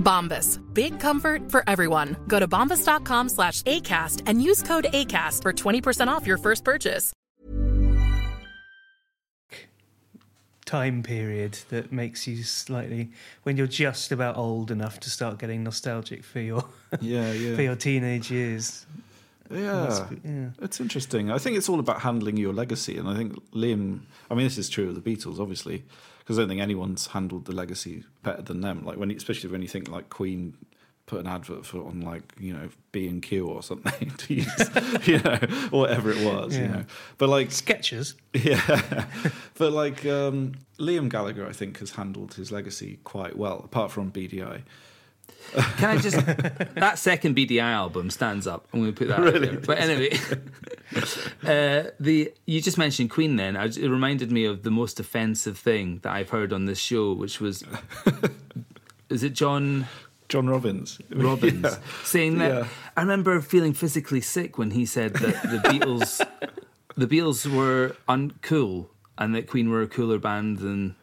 Bombas. Big comfort for everyone. Go to bombas.com slash ACAST and use code ACAST for 20% off your first purchase. Time period that makes you slightly when you're just about old enough to start getting nostalgic for your Yeah, yeah. for your teenage years. Yeah. Yeah. it's interesting. I think it's all about handling your legacy, and I think Liam. I mean, this is true of the Beatles, obviously, because I don't think anyone's handled the legacy better than them. Like when, especially when you think like Queen put an advert for on like you know B and Q or something to use, you know, or whatever it was, you know. But like Sketches. yeah, but like um, Liam Gallagher, I think has handled his legacy quite well, apart from Beady Eye. Can I just that second Beady Eye album stands up? I'm going to put that. out there. But anyway, uh, the you just mentioned Queen. Then it reminded me of the most offensive thing that I've heard on this show, which was is it John John Robins. Robins Yeah. saying that? Yeah. I remember feeling physically sick when he said that the Beatles, the Beatles were uncool, and that Queen were a cooler band than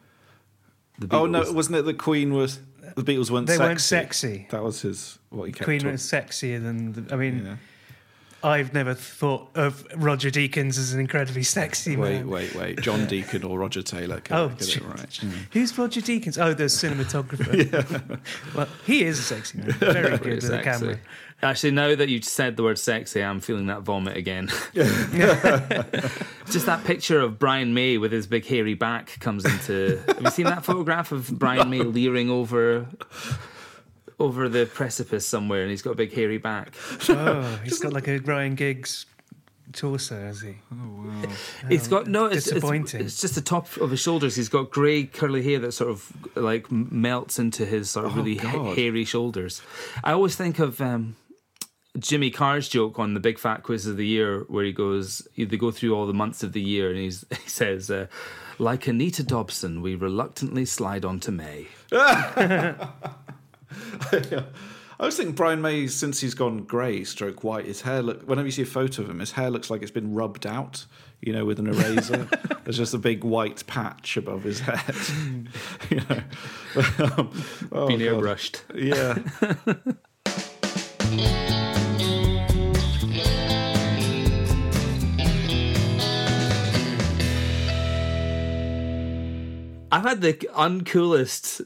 the Beatles. Oh no, wasn't it the Queen was the Beatles weren't They sexy? weren't sexy. That was his what he kept. Queen talking- was sexier than. The, I mean, Yeah. I've never thought of Roger Deakins as an incredibly sexy Wait, man. wait, wait. Wait. John Deacon or Roger Taylor? Get, Oh, get it right. Mm. Who's Roger Deakins? Oh, the cinematographer. Well, he is a sexy man. Very good Pretty with a sexy. camera. Actually, now that you've said the word sexy, I'm feeling that vomit again. Just that picture of Brian May with his big hairy back comes into. Have you seen that photograph of Brian May leering over over the precipice somewhere, and he's got a big hairy back? Oh, he's got like a Ryan Giggs torso, has he? Oh wow! he's got no. It's, it's, disappointing. it's just the top of his shoulders. He's got grey curly hair that sort of like melts into his sort of Oh, really ha- hairy shoulders. I always think of um, Jimmy Carr's joke on the Big Fat Quiz of the Year, where he goes, they go through all the months of the year, and he's, he says, uh, "Like Anita Dobson, we reluctantly slide onto May." I was thinking Brian May, since he's gone grey, stroke white, his hair look. Whenever you see a photo of him, his hair looks like it's been rubbed out. You know, with an eraser. There's just a big white patch above his head. you know, um, oh, Been airbrushed. Yeah. I've had the uncoolest,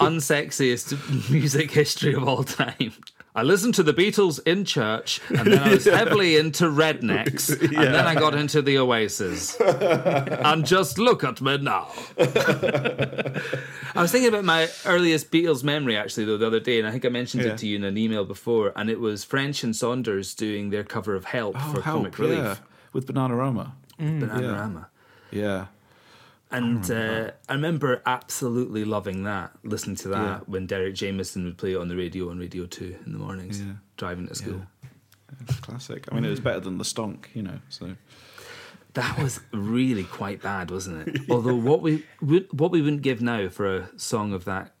unsexiest music history of all time. I listened to the Beatles in church, and then I was heavily into Rednex, and then I got into the Oasis. and just look at me now. I was thinking about my earliest Beatles memory actually though the other day, and I think I mentioned Yeah. it to you in an email before, and it was French and Saunders doing their cover of "Help" Oh, for help, Comic Relief, yeah. With Bananarama. Bananarama. Yeah. And uh, I remember absolutely loving that, listening to that Yeah. when Derek Jameson would play it on the radio on Radio 2 in the mornings, Yeah. driving to school. It's classic. I mean, it was better than the stonk, you know. So That was really quite bad, wasn't it? Although what we what we wouldn't give now for a song of that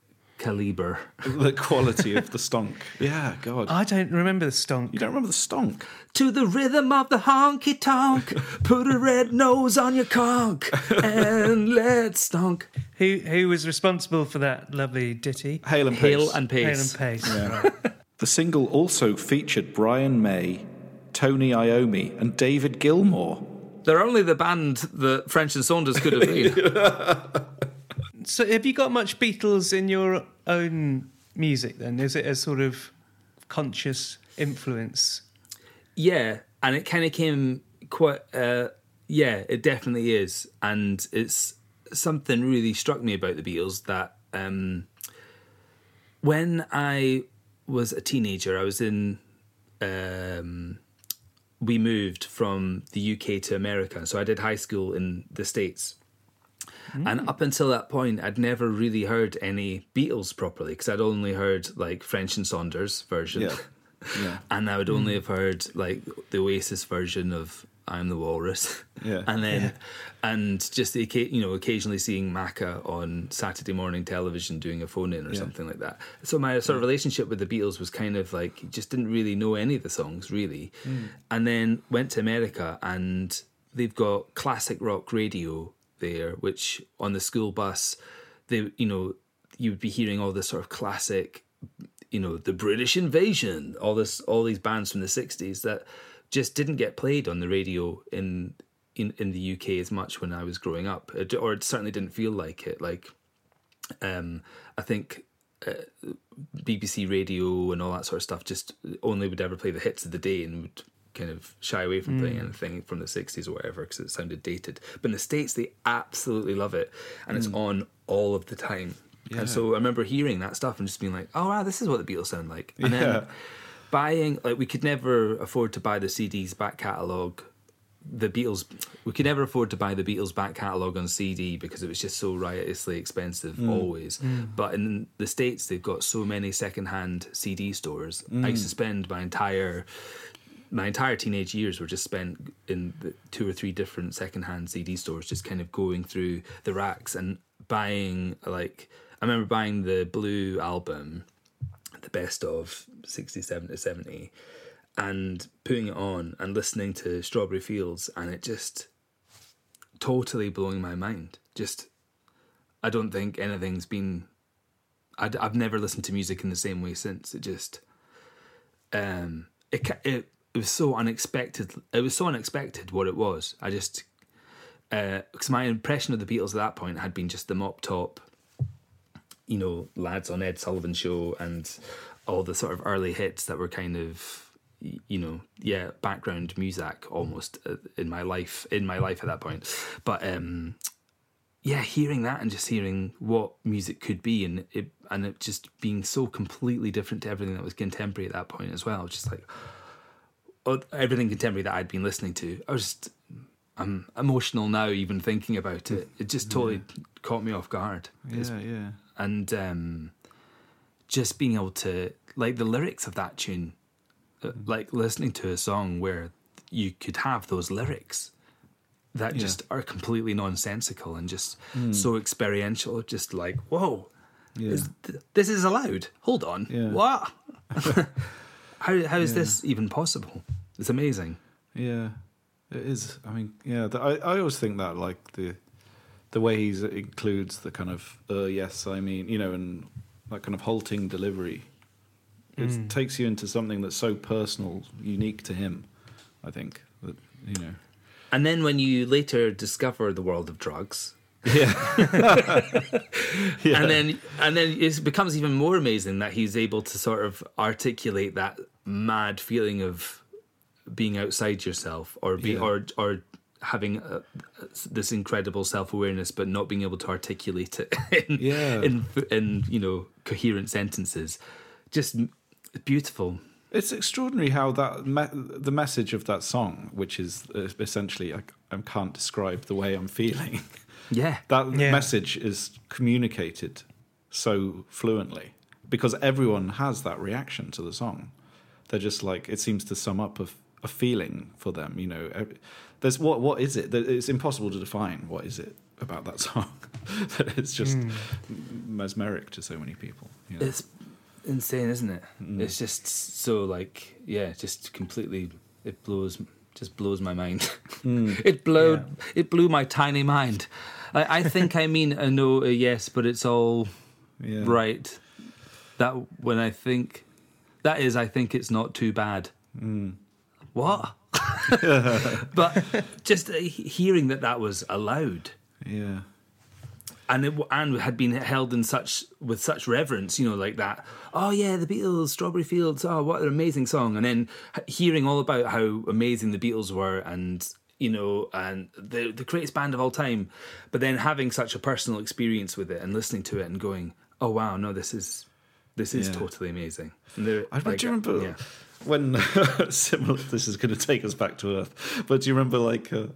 caliber. the quality of the stonk. Yeah, God. I don't remember the stonk. you don't remember the stonk? To the rhythm of the honky tonk, put a red nose on your conch and let's stonk. Who who was responsible for that lovely ditty? Hale and Pace. Hale and Hale pace. and Pace. Right. The single also featured Brian May, Tony Iommi, and David Gilmour. They're only the band that French and Saunders could have been. So, have you got much Beatles in your own music? Then is it a sort of conscious influence? Yeah, and it kind of came quite. Uh, yeah, it definitely is, and it's something really struck me about the Beatles that um, when I was a teenager, I was in. Um, we moved from the UK to America, so I did high school in the States. Mm. And up until that point, I'd never really heard any Beatles properly because I'd only heard like French and Saunders version. Yeah. Yeah. and I would only mm. have heard like the Oasis version of "I'm the Walrus," Yeah. and then and just the, you know occasionally seeing Macca on Saturday morning television doing a phone in or Yeah. something like that. So my sort of relationship with the Beatles was kind of like just didn't really know any of the songs really, mm. and then went to America and they've got classic rock radio there, which on the school bus, they you know you would be hearing all this sort of classic you know the British invasion, all this, all these bands from the '60s that just didn't get played on the radio in in in the UK as much when I was growing up, or it certainly didn't feel like it. Like, um, I think uh, BBC Radio and all that sort of stuff just only would ever play the hits of the day and would kind of shy away from playing mm. anything from the 60s or whatever because it sounded dated. But in the States, they absolutely love it and it's mm. on all of the time. And so I remember hearing that stuff and just being like, oh, wow, this is what the Beatles sound like. And Yeah. then buying, like, we could never afford to buy the CDs back catalogue. The Beatles, we could never afford to buy the Beatles back catalogue on CD because it was just so riotously expensive mm. always. But in the States, they've got so many secondhand CD stores. I used to spend my entire my entire teenage years were just spent in the two or three different secondhand CD stores, just kind of going through the racks and buying. Like I remember buying the Blue album, the best of '67 to '70, and putting it on and listening to Strawberry Fields, and it just totally blowing my mind. Just, I don't think anything's been. I'd, I've never listened to music in the same way since. It just, um, it it it was so unexpected. It was so unexpected what it was. I just because my impression of the Beatles at that point had been just the mop top, you know, lads on Ed Sullivan show and all the sort of early hits that were kind of you know yeah background music almost uh, in my life in my life at that point but um yeah hearing that and just hearing what music could be and it and it just being so completely different to everything that was contemporary at that point as well just like everything contemporary that I'd been listening to I was just I'm emotional now even thinking about it. It just totally caught me off guard. It's- Yeah, yeah. and um, just being able to like the lyrics of that tune, uh, like listening to a song where you could have those lyrics that just are completely nonsensical and just so experiential, just like whoa, is th- this is allowed. Hold on, Yeah. what? how how is this even possible? It's amazing. Yeah, it is. I mean, yeah. The, I I always think that like the the way he includes the kind of uh, yes, I mean, you know, and that kind of halting delivery, it takes you into something that's so personal, unique to him. I think that you know. And then when you later discover the world of drugs, Yeah. and then and then it becomes even more amazing that he's able to sort of articulate that mad feeling of being outside yourself or be Yeah. or or having uh this incredible self-awareness but not being able to articulate it in, Yeah. in in you know coherent sentences just beautiful It's extraordinary how that me- the message of that song, which is uh, essentially I, I can't describe the way I'm feeling. yeah that Yeah. message is communicated so fluently because everyone has that reaction to the song. They're just like it seems to sum up a, a feeling for them. You know, there's what what is it? There- It's impossible to define. What is it about that song? that it's just hmm. mesmeric to so many people. you know. It's insane, isn't it? Mm. It's just so like yeah, just completely it blows just blows my mind. it blew it blew my tiny mind. I, I think I mean a no, a yes, but it's all Yeah. right. That when I think that is, I think it's not too bad. What? but just uh, hearing that that was allowed Yeah. And it, and had been held in such with such reverence, you know, like that. Oh yeah, the Beatles, Strawberry Fields. Oh, what an amazing song! And then hearing all about how amazing the Beatles were, and you know, and the the greatest band of all time. But then having such a personal experience with it and listening to it and going, oh wow, no, this is this is Yeah. totally amazing. I like, do you remember yeah. when similar? This is going to take us back to Earth, but do you remember like uh,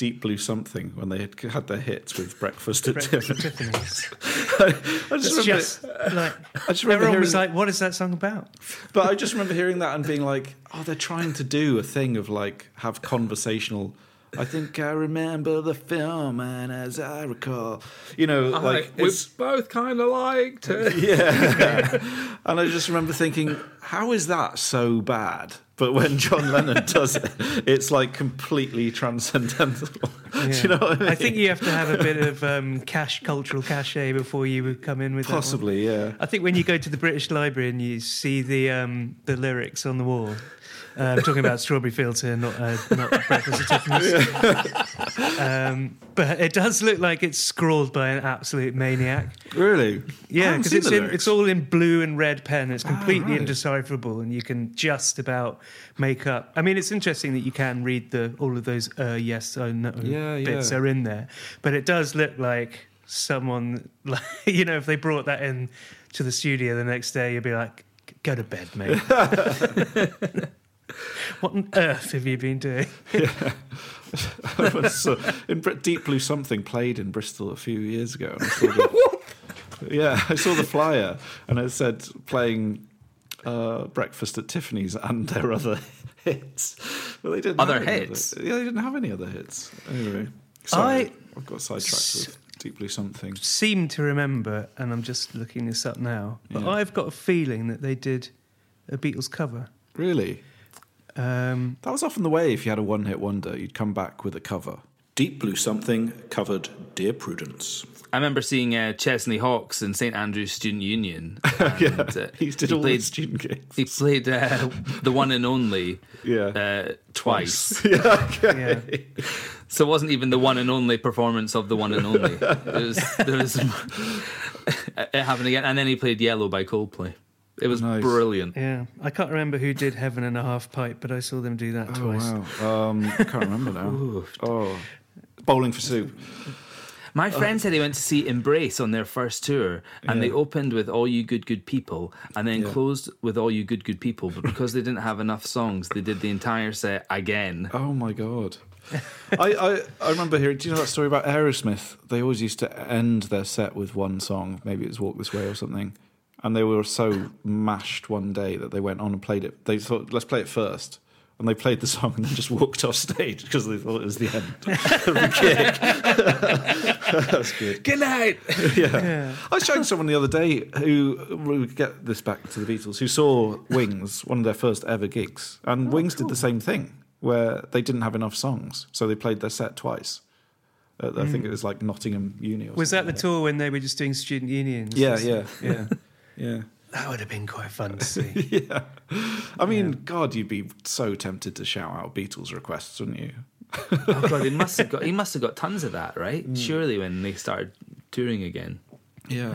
Deep Blue Something when they had, had their hits with Breakfast at Tiffany's? I just It's remember, just like I just remember everyone was like, "What is that song about?" but I just remember hearing that and being like, oh, they're trying to do a thing of like have conversational. I think I remember the film, and as I recall, you know, like it's both kind of liked it. Yeah. and I just remember thinking, how is that so bad? But when John Lennon does it, it's like completely transcendental. Do you know what I mean? I think you have to have a bit of um, cash, cultural cachet before you would come in with that. Possibly, yeah. I think when you go to the British Library and you see the um, the lyrics on the wall, uh, I'm talking about Strawberry Fields here, not uh, not Breakfast at Tiffany's. um, but it does look like it's scrawled by an absolute maniac. Really? Yeah, because it's in, it's all in blue and red pen. It's completely right. indecipherable, and you can just about make up. I mean, it's interesting that you can read the all of those uh, yes or no Yeah, bits yeah. are in there, but it does look like someone, like you know, if they brought that in to the studio the next day, you'd be like, "Go to bed, mate." what on earth have you been doing? so, in Br- Deep Blue Something played in Bristol a few years ago. And I saw the, yeah, I saw the flyer and it said playing uh, Breakfast at Tiffany's and their other hits. But they didn't Other have any hits? Other, yeah, they didn't have any other hits. Anyway, sorry, I- I've got sidetracked with Deep Blue Something. Seem to remember, and I'm just looking this up now, but Yeah. I've got a feeling that they did a Beatles cover. Really? Um, That was often the way if you had a one hit wonder, you'd come back with a cover. Deep Blue Something covered Dear Prudence. I remember seeing uh, Chesney Hawkes in St Andrews Student Union. And, Yeah, uh, he did all the student gigs. He played uh, the one and only Yeah. uh, twice. yeah, okay. yeah. So it wasn't even the one and only performance of the one and only. It was, there was it happened again, and then he played Yellow by Coldplay. It was Nice. brilliant. Yeah, I can't remember who did Heaven and a Half Pipe, but I saw them do that Oh, twice. wow. Um, I can't remember now. oh, Bowling for Soup. My friend said he went to see Embrace on their first tour, and they opened with "All You Good Good People" and then Yeah. closed with "All You Good Good People." But because they didn't have enough songs, they did the entire set again. Oh my god. I, I, I remember hearing. Do you know that story about Aerosmith? They always used to end their set with one song. Maybe it was "Walk This Way" or something. And they were so mashed one day that they went on and played it. They thought, "Let's play it first. And they played the song and then just walked off stage because they thought it was the end of the gig. That's good. Good night. yeah. I was showing someone the other day who we get this back to the Beatles who saw Wings, one of their first ever gigs, and Wings did the same thing where they didn't have enough songs, so they played their set twice. Uh, I think it was like Nottingham Uni. Or Was that the tour when they were just doing student unions? Yeah, yeah, yeah, yeah. That would have been quite fun to see. yeah. I mean, God, you'd be so tempted to shout out Beatles requests, wouldn't you? Oh god, he must have got he must have got tons of that, right? Mm. Surely when they started touring again. Yeah,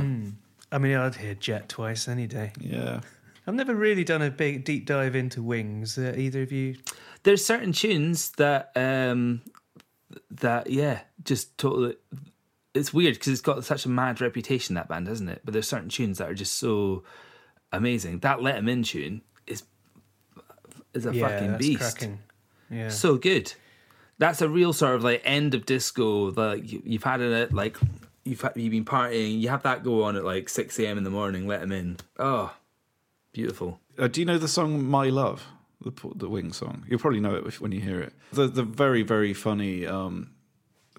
I mean, I'd hear Jet twice any day. yeah. I've never really done a big deep dive into Wings. Uh, either of you? There's certain tunes that um that yeah, just totally it's weird because it's got such a mad reputation that band, hasn't it? But there's certain tunes that are just so amazing. That Let 'Em In tune is is a yeah, fucking that's beast. cracking. Yeah. So good. That's a real sort of like end of disco. Like you- you've had it like you've had, you've been partying. You have that go on at like six a.m. in the morning. Let them in. Oh, beautiful. Uh, do you know the song "My Love"? The the Wings song. You'll probably know it when you hear it. The the very very funny um,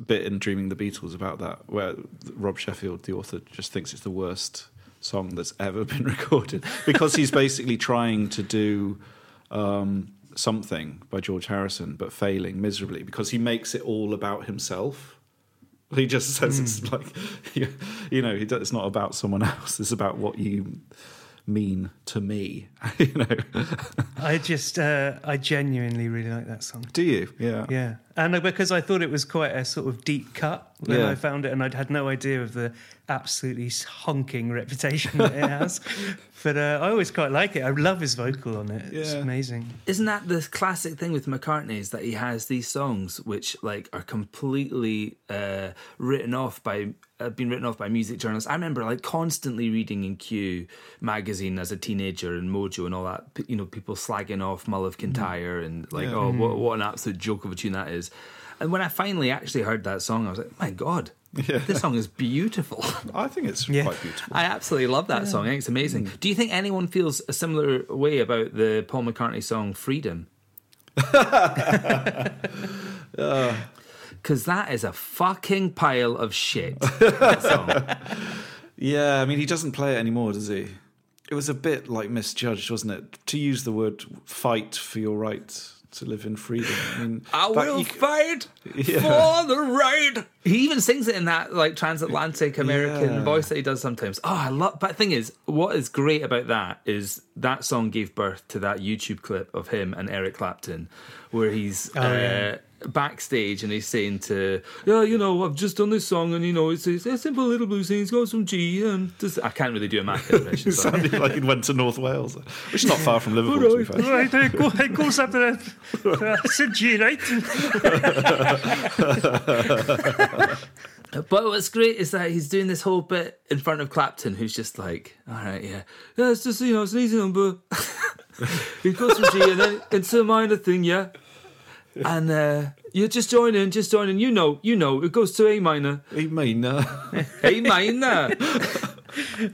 bit in Dreaming the Beatles about that, where Rob Sheffield, the author, just thinks it's the worst song that's ever been recorded because he's basically trying to do um, something by George Harrison, but failing miserably because he makes it all about himself. He just says it's like, you, you know, it's not about someone else. It's about what you mean to me. you know, I just, uh, I genuinely really like that song. do you? Yeah. Yeah, and because I thought it was quite a sort of deep cut when Yeah. I found it, and I'd had no idea of the absolutely honking reputation that it has. but uh, I always quite like it. I love his vocal on it. It's amazing. Isn't that the classic thing with McCartney? Is that he has these songs which like are completely uh, written off by uh, been written off by music journalists. I remember like constantly reading in Q magazine as a teenager and Mojo and all that. You know, people slagging off Mull of Kintyre and like, oh, what, what an absolute joke of a tune that is. And when I finally actually heard that song, I was like, my God, this song is beautiful. I think it's Yeah. quite beautiful. I absolutely love that song. I think it's amazing. Mm. Do you think anyone feels a similar way about the Paul McCartney song Freedom? Because that is a fucking pile of shit. that song. Yeah, I mean, he doesn't play it anymore, does he? It was a bit like misjudged, wasn't it? To use the word "fight for your right to live in freedom." I mean, I will you fight Yeah. for the right. He even sings it in that like transatlantic American Yeah. voice that he does sometimes. Oh, I love. But the thing is, what is great about that is that song gave birth to that YouTube clip of him and Eric Clapton, where he's Oh, uh, yeah. Backstage and he's saying to, yeah, you know, I've just done this song and you know, it's, it's a simple little blues thing. It's got some G and just, I can't really do a Mac impression. It sounded like he went to North Wales, which is not far from Liverpool. To be fair. Right, it go- it goes up to the uh, St. G, right? But what's great is that he's doing this whole bit in front of Clapton, who's just like, "All right, yeah, yeah, it's just you know, it's an easy number. it goes from G and then it's a minor thing, yeah, and uh, you just joining, just joining. You know, you know, it goes to A minor, A mean, uh, A minor.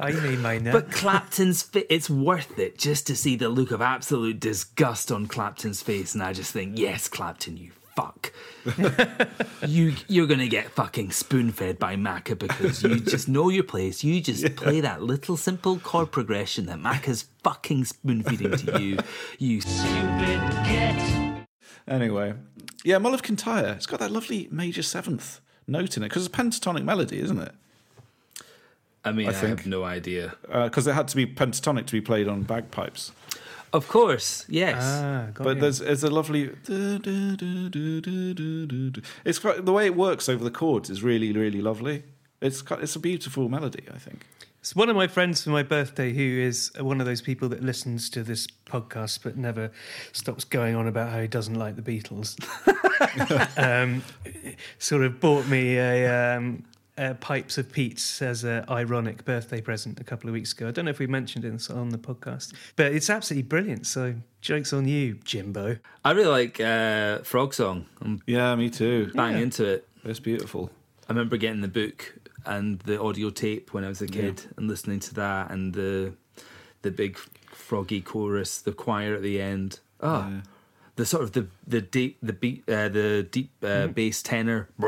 I mean, mine now. But Clapton's fit, it's worth it just to see the look of absolute disgust on Clapton's face, and I just think, yes, Clapton, you fuck. you you're gonna get fucking spoon fed by Macca because you just know your place. You just play that little simple chord progression that Macca's fucking spoon feeding to you. You anyway, yeah, Mull of Kintyre. It's got that lovely major seventh note in it because it's a pentatonic melody, isn't it? I mean, I, think. have no idea. Because it had to be pentatonic to be played on bagpipes. Of course, yes. ah, But you. there's there's a lovely. It's quite, the way it works over the chords is really really lovely. It's quite- it's a beautiful melody, I think. It's one of my friends for my birthday who is one of those people that listens to this podcast but never stops going on about how he doesn't like the Beatles. um, sort of bought me a, um, a Pipes of Peace as an ironic birthday present a couple of weeks ago. I don't know if we mentioned it on the podcast, but it's absolutely brilliant. So jokes on you, Jimbo. I really like uh, Frog Song. I'm Yeah, me too. bang into it. It's beautiful. I remember getting the book and the audio tape when I was a kid and listening to that and the the big froggy chorus, the choir at the end. Oh, the sort of the the deep the beat uh, the deep uh, bass tenor. I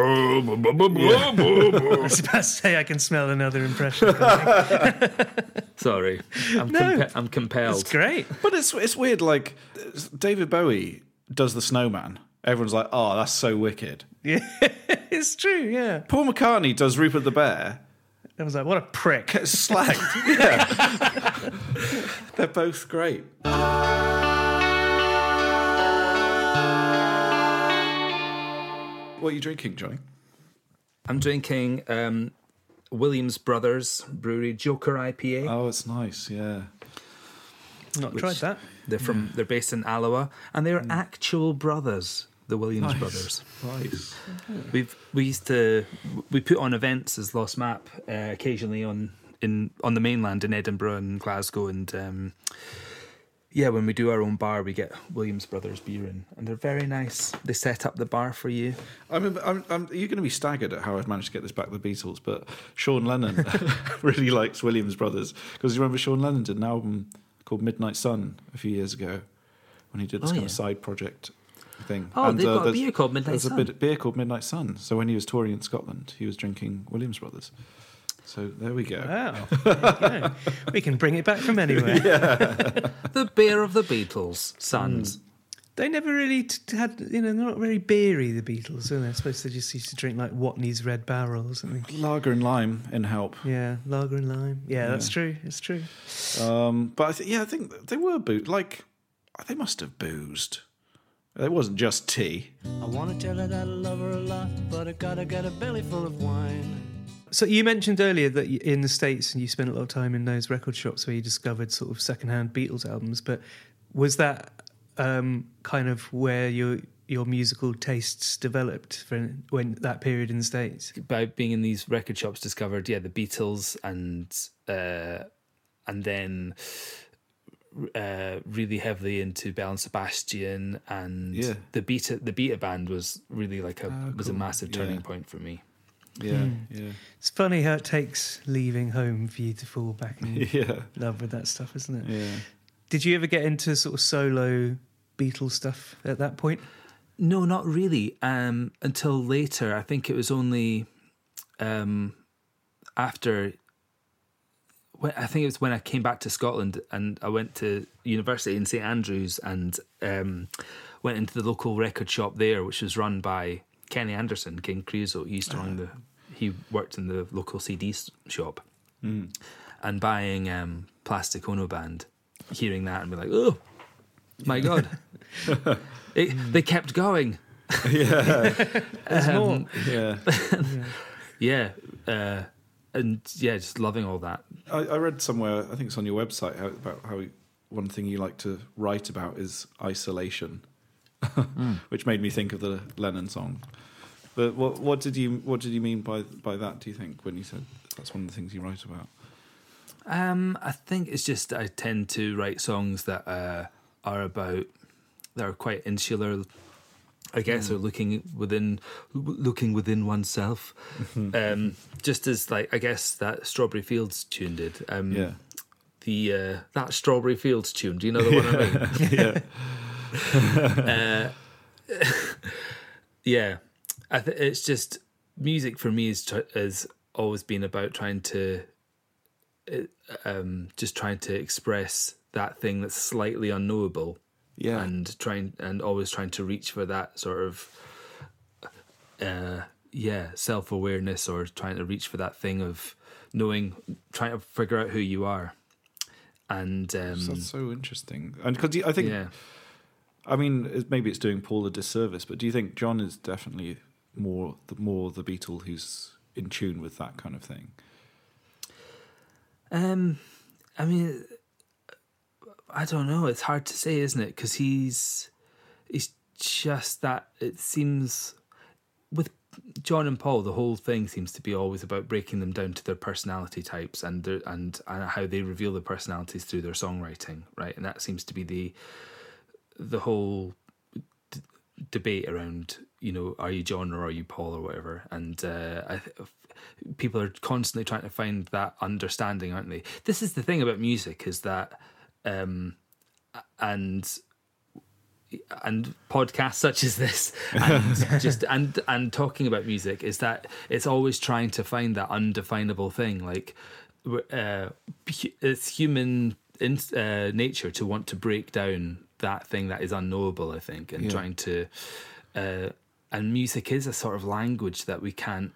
was about to say I can smell another impression. Sorry, I'm No. compe- I'm compelled. It's great. But it's it's weird. Like David Bowie does the Snowman. Everyone's like, "Oh, that's so wicked." Yeah, it's true. Yeah, Paul McCartney does Rupert the Bear. I was like, what a prick. Gets slagged. yeah, they're both great. What are you drinking, Johnny? I'm drinking um, Williams Brothers Brewery Joker IPA. Oh, it's nice. Yeah. Not tried that. They're from they're based in Alloa and they're actual brothers, the Williams Nice. brothers. Nice. We've we used to we put on events as Lost Map uh, occasionally on in on the mainland in Edinburgh and Glasgow and um, yeah when we do our own bar we get Williams Brothers beer in and they're very nice. They set up the bar for you. I'm, I'm, I'm, you're going to be staggered at how I've managed to get this back to the Beatles, but Sean Lennon really likes Williams Brothers because you remember Sean Lennon did an album called Midnight Sun a few years ago when he did this Oh, kind yeah. of side project. Thing. Oh, they've got a there's- beer called Midnight there's Sun. a beer called Midnight Sun. So when he was touring in Scotland, he was drinking Williams Brothers. So there we go. Wow. There you go. we can bring it back from anywhere. the beer of the Beatles, Sons. They never really t- t- had, you know, they're not very beery, the Beatles, are they? I suppose they just used to drink like Watney's Red Barrel or something. Lager and lime in help. Yeah, lager and lime. Yeah, that's true. It's true. Um, but I th- yeah, I think they were boot. Like they must have boozed. It wasn't just tea. I wanna tell her that I love her a lot, but I gotta get a belly full of wine. So you mentioned earlier that you- in the States and you spent a lot of time in those record shops where you discovered sort of secondhand Beatles albums, but was that um, kind of where your your musical tastes developed for when that period in the States? By being in these record shops, discovered yeah the Beatles and uh, and then uh, really heavily into Belle and Sebastian and Yeah. the Beta the Beta band was really like a Ah, was a massive turning Yeah. point for me. Yeah, yeah, It's funny how it takes leaving home for you to fall back in yeah, love with that stuff, isn't it? yeah. Did you ever get into sort of solo Beatles stuff at that point? No, not really. Um, until later, I think it was only um, after. When, I think it was when I came back to Scotland and I went to university in St Andrews and um, went into the local record shop there, which was run by Kenny Anderson, King Creosote. He used to run the. He worked in the local CD shop, and buying um, Plastic Ono Band, hearing that and be like, oh my god, it, they kept going. There's more. yeah. Yeah, uh, and yeah, just loving all that. I, I read somewhere, I think it's on your website, how, about how one thing you like to write about is isolation, which made me think of the Lennon song. But what what did you what did you mean by by that? Do you think when you said that's one of the things you write about? Um, I think it's just I tend to write songs that uh, are about that are quite insular. I guess or looking within looking within oneself. um, just as like I guess that Strawberry Fields tune did. Um, Yeah, the uh, that Strawberry Fields tune. Do you know the one I mean? yeah, uh, yeah, I th- it's just music for me is tr- has always been about trying to, uh, um, just trying to express that thing that's slightly unknowable, yeah. and trying and always trying to reach for that sort of, uh, yeah, self awareness or trying to reach for that thing of knowing, trying to figure out who you are, and um, that's so interesting. And because I think, yeah. I mean, maybe it's doing Paul a disservice, but do you think John is definitely more the more the Beatle who's in tune with that kind of thing? Um, I mean, I don't know. It's hard to say, isn't it? Because he's he's just that. It seems with John and Paul, the whole thing seems to be always about breaking them down to their personality types and their, and and how they reveal their personalities through their songwriting, right? And that seems to be the the whole d- debate around you know are you John or are you Paul or whatever and uh, I, people are constantly trying to find that understanding aren't they this is the thing about music is that um and and podcasts such as this and just and and talking about music is that it's always trying to find that undefinable thing like uh, it's human in, uh, nature to want to break down that thing that is unknowable i think and Yeah. trying to uh, and music is a sort of language that we can't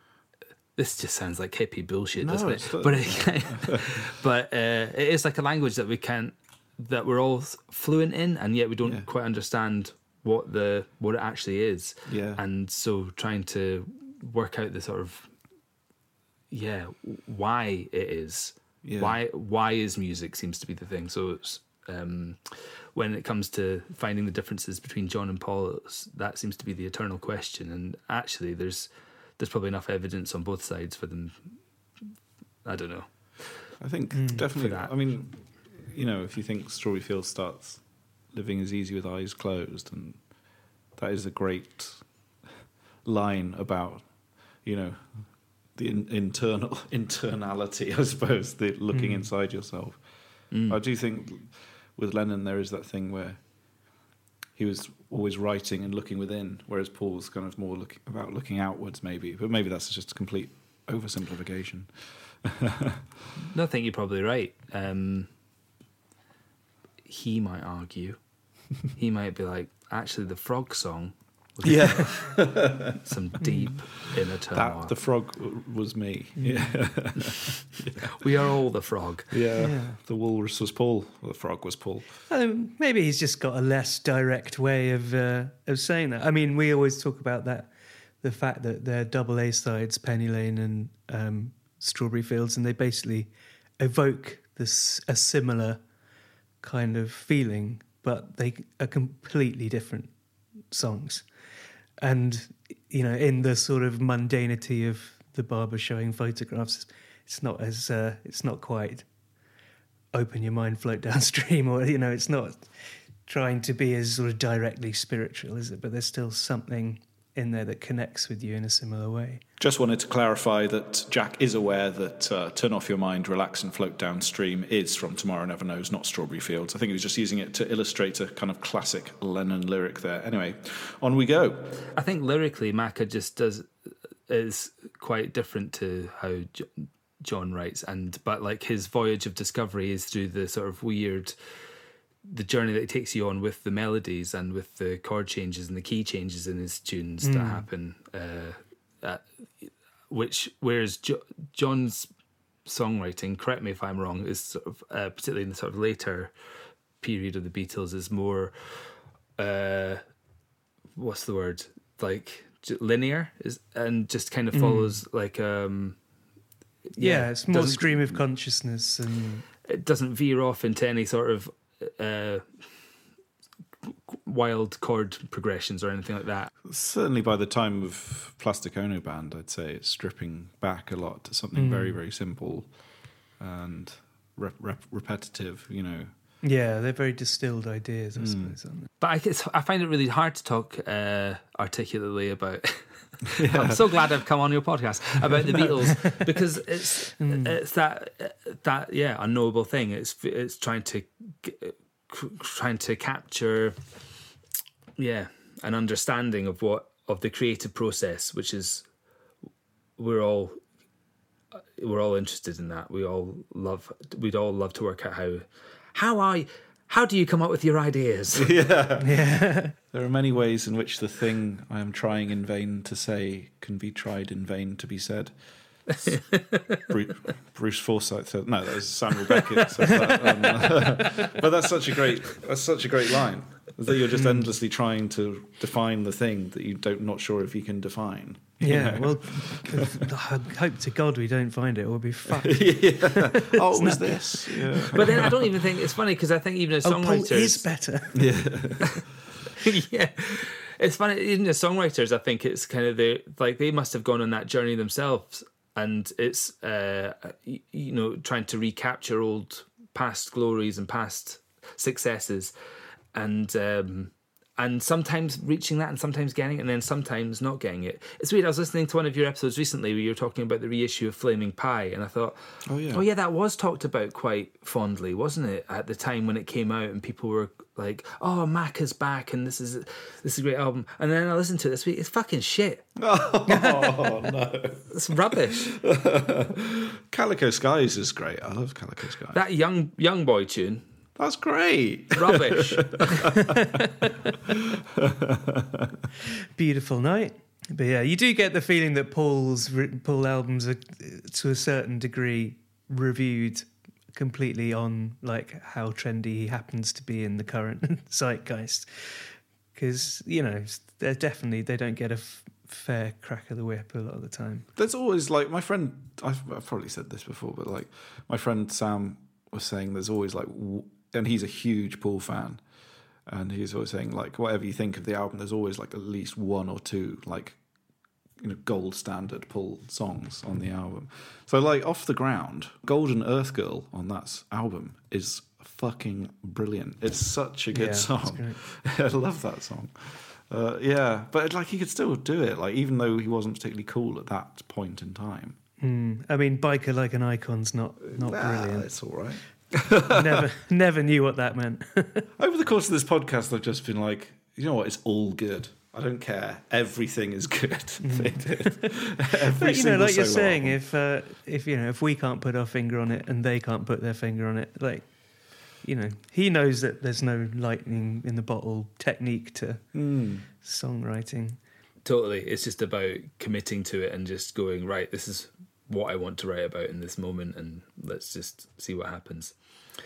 this just sounds like hippie bullshit No, doesn't it but it, but uh, it is like a language that we can't that we're all fluent in and yet we don't Yeah. quite understand what the what it actually is Yeah. and so trying to work out the sort of yeah why it is Yeah. why why is music seems to be the thing so it's um when it comes to finding the differences between John and Paul that seems to be the eternal question and actually there's there's probably enough evidence on both sides for them I don't know I think Mm. definitely. That. I mean, you know, if you think Strawberry Fields starts living is easy with eyes closed, and that is a great line about, you know, the in, internal internality, I suppose, the looking Mm. inside yourself. Mm. I do think with Lennon there is that thing where he was always writing and looking within, whereas Paul's kind of more looking about looking outwards, maybe. But maybe that's just a complete oversimplification. No, I think you're probably right. Um, he might argue. he might be like, actually, the frog song was Yeah. some deep inner turmoil. That the frog w- was me. Yeah. we are all the frog. yeah, Yeah. The walrus was Paul. The frog was Paul. Um, maybe he's just got a less direct way of uh, of saying that. I mean, we always talk about that, the fact that they're double A sides, Penny Lane and um, Strawberry Fields, and they basically evoke this a similar kind of feeling, but they are completely different songs. And you know, in the sort of mundanity of the barber showing photographs, it's not as uh, it's not quite open your mind, float downstream, or you know, it's not trying to be as sort of directly spiritual, is it? But there's still something in there that connects with you in a similar way. Just wanted to clarify that Jack is aware that uh, Turn Off Your Mind, Relax and Float Downstream is from Tomorrow Never Knows, not Strawberry Fields. I think he was just using it to illustrate a kind of classic Lennon lyric there. Anyway, on we go. I think lyrically, Macca just does is quite different to how John writes, and but like his voyage of discovery is through the sort of weird, the journey that it takes you on with the melodies and with the chord changes and the key changes in his tunes that happen. Uh, uh, which whereas jo- John's songwriting, correct me if I'm wrong, is sort of uh, particularly in the sort of later period of the Beatles is more. Uh, what's the word like linear is and just kind of follows like um Yeah, it's more stream of consciousness and it doesn't veer off into any sort of uh wild chord progressions or anything like that Certainly by the time of Plastic Ono Band, I'd say it's stripping back a lot to something very, very simple and rep- rep- repetitive, you know. yeah, they're very distilled ideas, I suppose. Aren't they? but I, it's, I find it really hard to talk uh, articulately about. I'm so glad I've come on your podcast about the Beatles because it's mm. it's that that yeah unknowable thing. It's it's trying to trying to capture yeah an understanding of what of the creative process, which is we're all we're all interested in that. We all love we'd all love to work out how how I how do you come up with your ideas? Yeah, There are many ways in which the thing I am trying in vain to say can be tried in vain to be said. Bruce, Bruce Forsyth said, "No, that was Samuel Beckett." Said that. Um, but that's such a great that's such a great line. Is that you're just endlessly trying to define the thing that you don't not sure if you can define. you Yeah, know? well, I hope to God we don't find it. We'll be fucked. oh, it was this? Yeah. but then I don't even think it's funny because I think even as Oh, Paul songwriters, is better. yeah, yeah. it's funny. Even as songwriters, I think it's kind of the like they must have gone on that journey themselves, and it's uh, you know trying to recapture old past glories and past successes, and um, and sometimes reaching that, and sometimes getting it, and then sometimes not getting it. It's weird. I was listening to one of your episodes recently where you were talking about the reissue of Flaming Pie, and I thought, Oh, yeah. oh yeah, that was talked about quite fondly, wasn't it? At the time when it came out, and people were like, "Oh, Mac is back, and this is this is a great album." And then I listened to it this week. It's fucking shit. Oh no! It's rubbish. Calico Skies is great. I love Calico Skies. that young young boy tune, That's great. rubbish. Beautiful night. But yeah, you do get the feeling that Paul's Paul albums are, to a certain degree, reviewed completely on like how trendy he happens to be in the current zeitgeist. Because you know, they're definitely they don't get a f- fair crack of the whip a lot of the time. There's always like my friend. I've, I've probably said this before, but like my friend Sam was saying, there's always like, w- and he's a huge Paul fan, and he's always saying like, whatever you think of the album, there's always like at least one or two like, you know, gold standard Paul songs on the album. So like off the ground, Golden Earth Girl on that album is fucking brilliant. It's such a good Yeah, song. I love that song. Uh, yeah, but like he could still do it, like even though he wasn't particularly cool at that point in time. Mm. I mean, biker like an icon's not not Ah, brilliant. it's all right. never never knew what that meant. Over the course of this podcast, I've just been like, you know what? It's all good. I don't care. Everything is good. they did. Every But you know, like you're saying, album. if uh, if you know, if we can't put our finger on it and they can't put their finger on it, like you know, he knows that there's no lightning in the bottle technique to Hmm. songwriting. Totally. It's just about committing to it and just going, right, this is what I want to write about in this moment and let's just see what happens.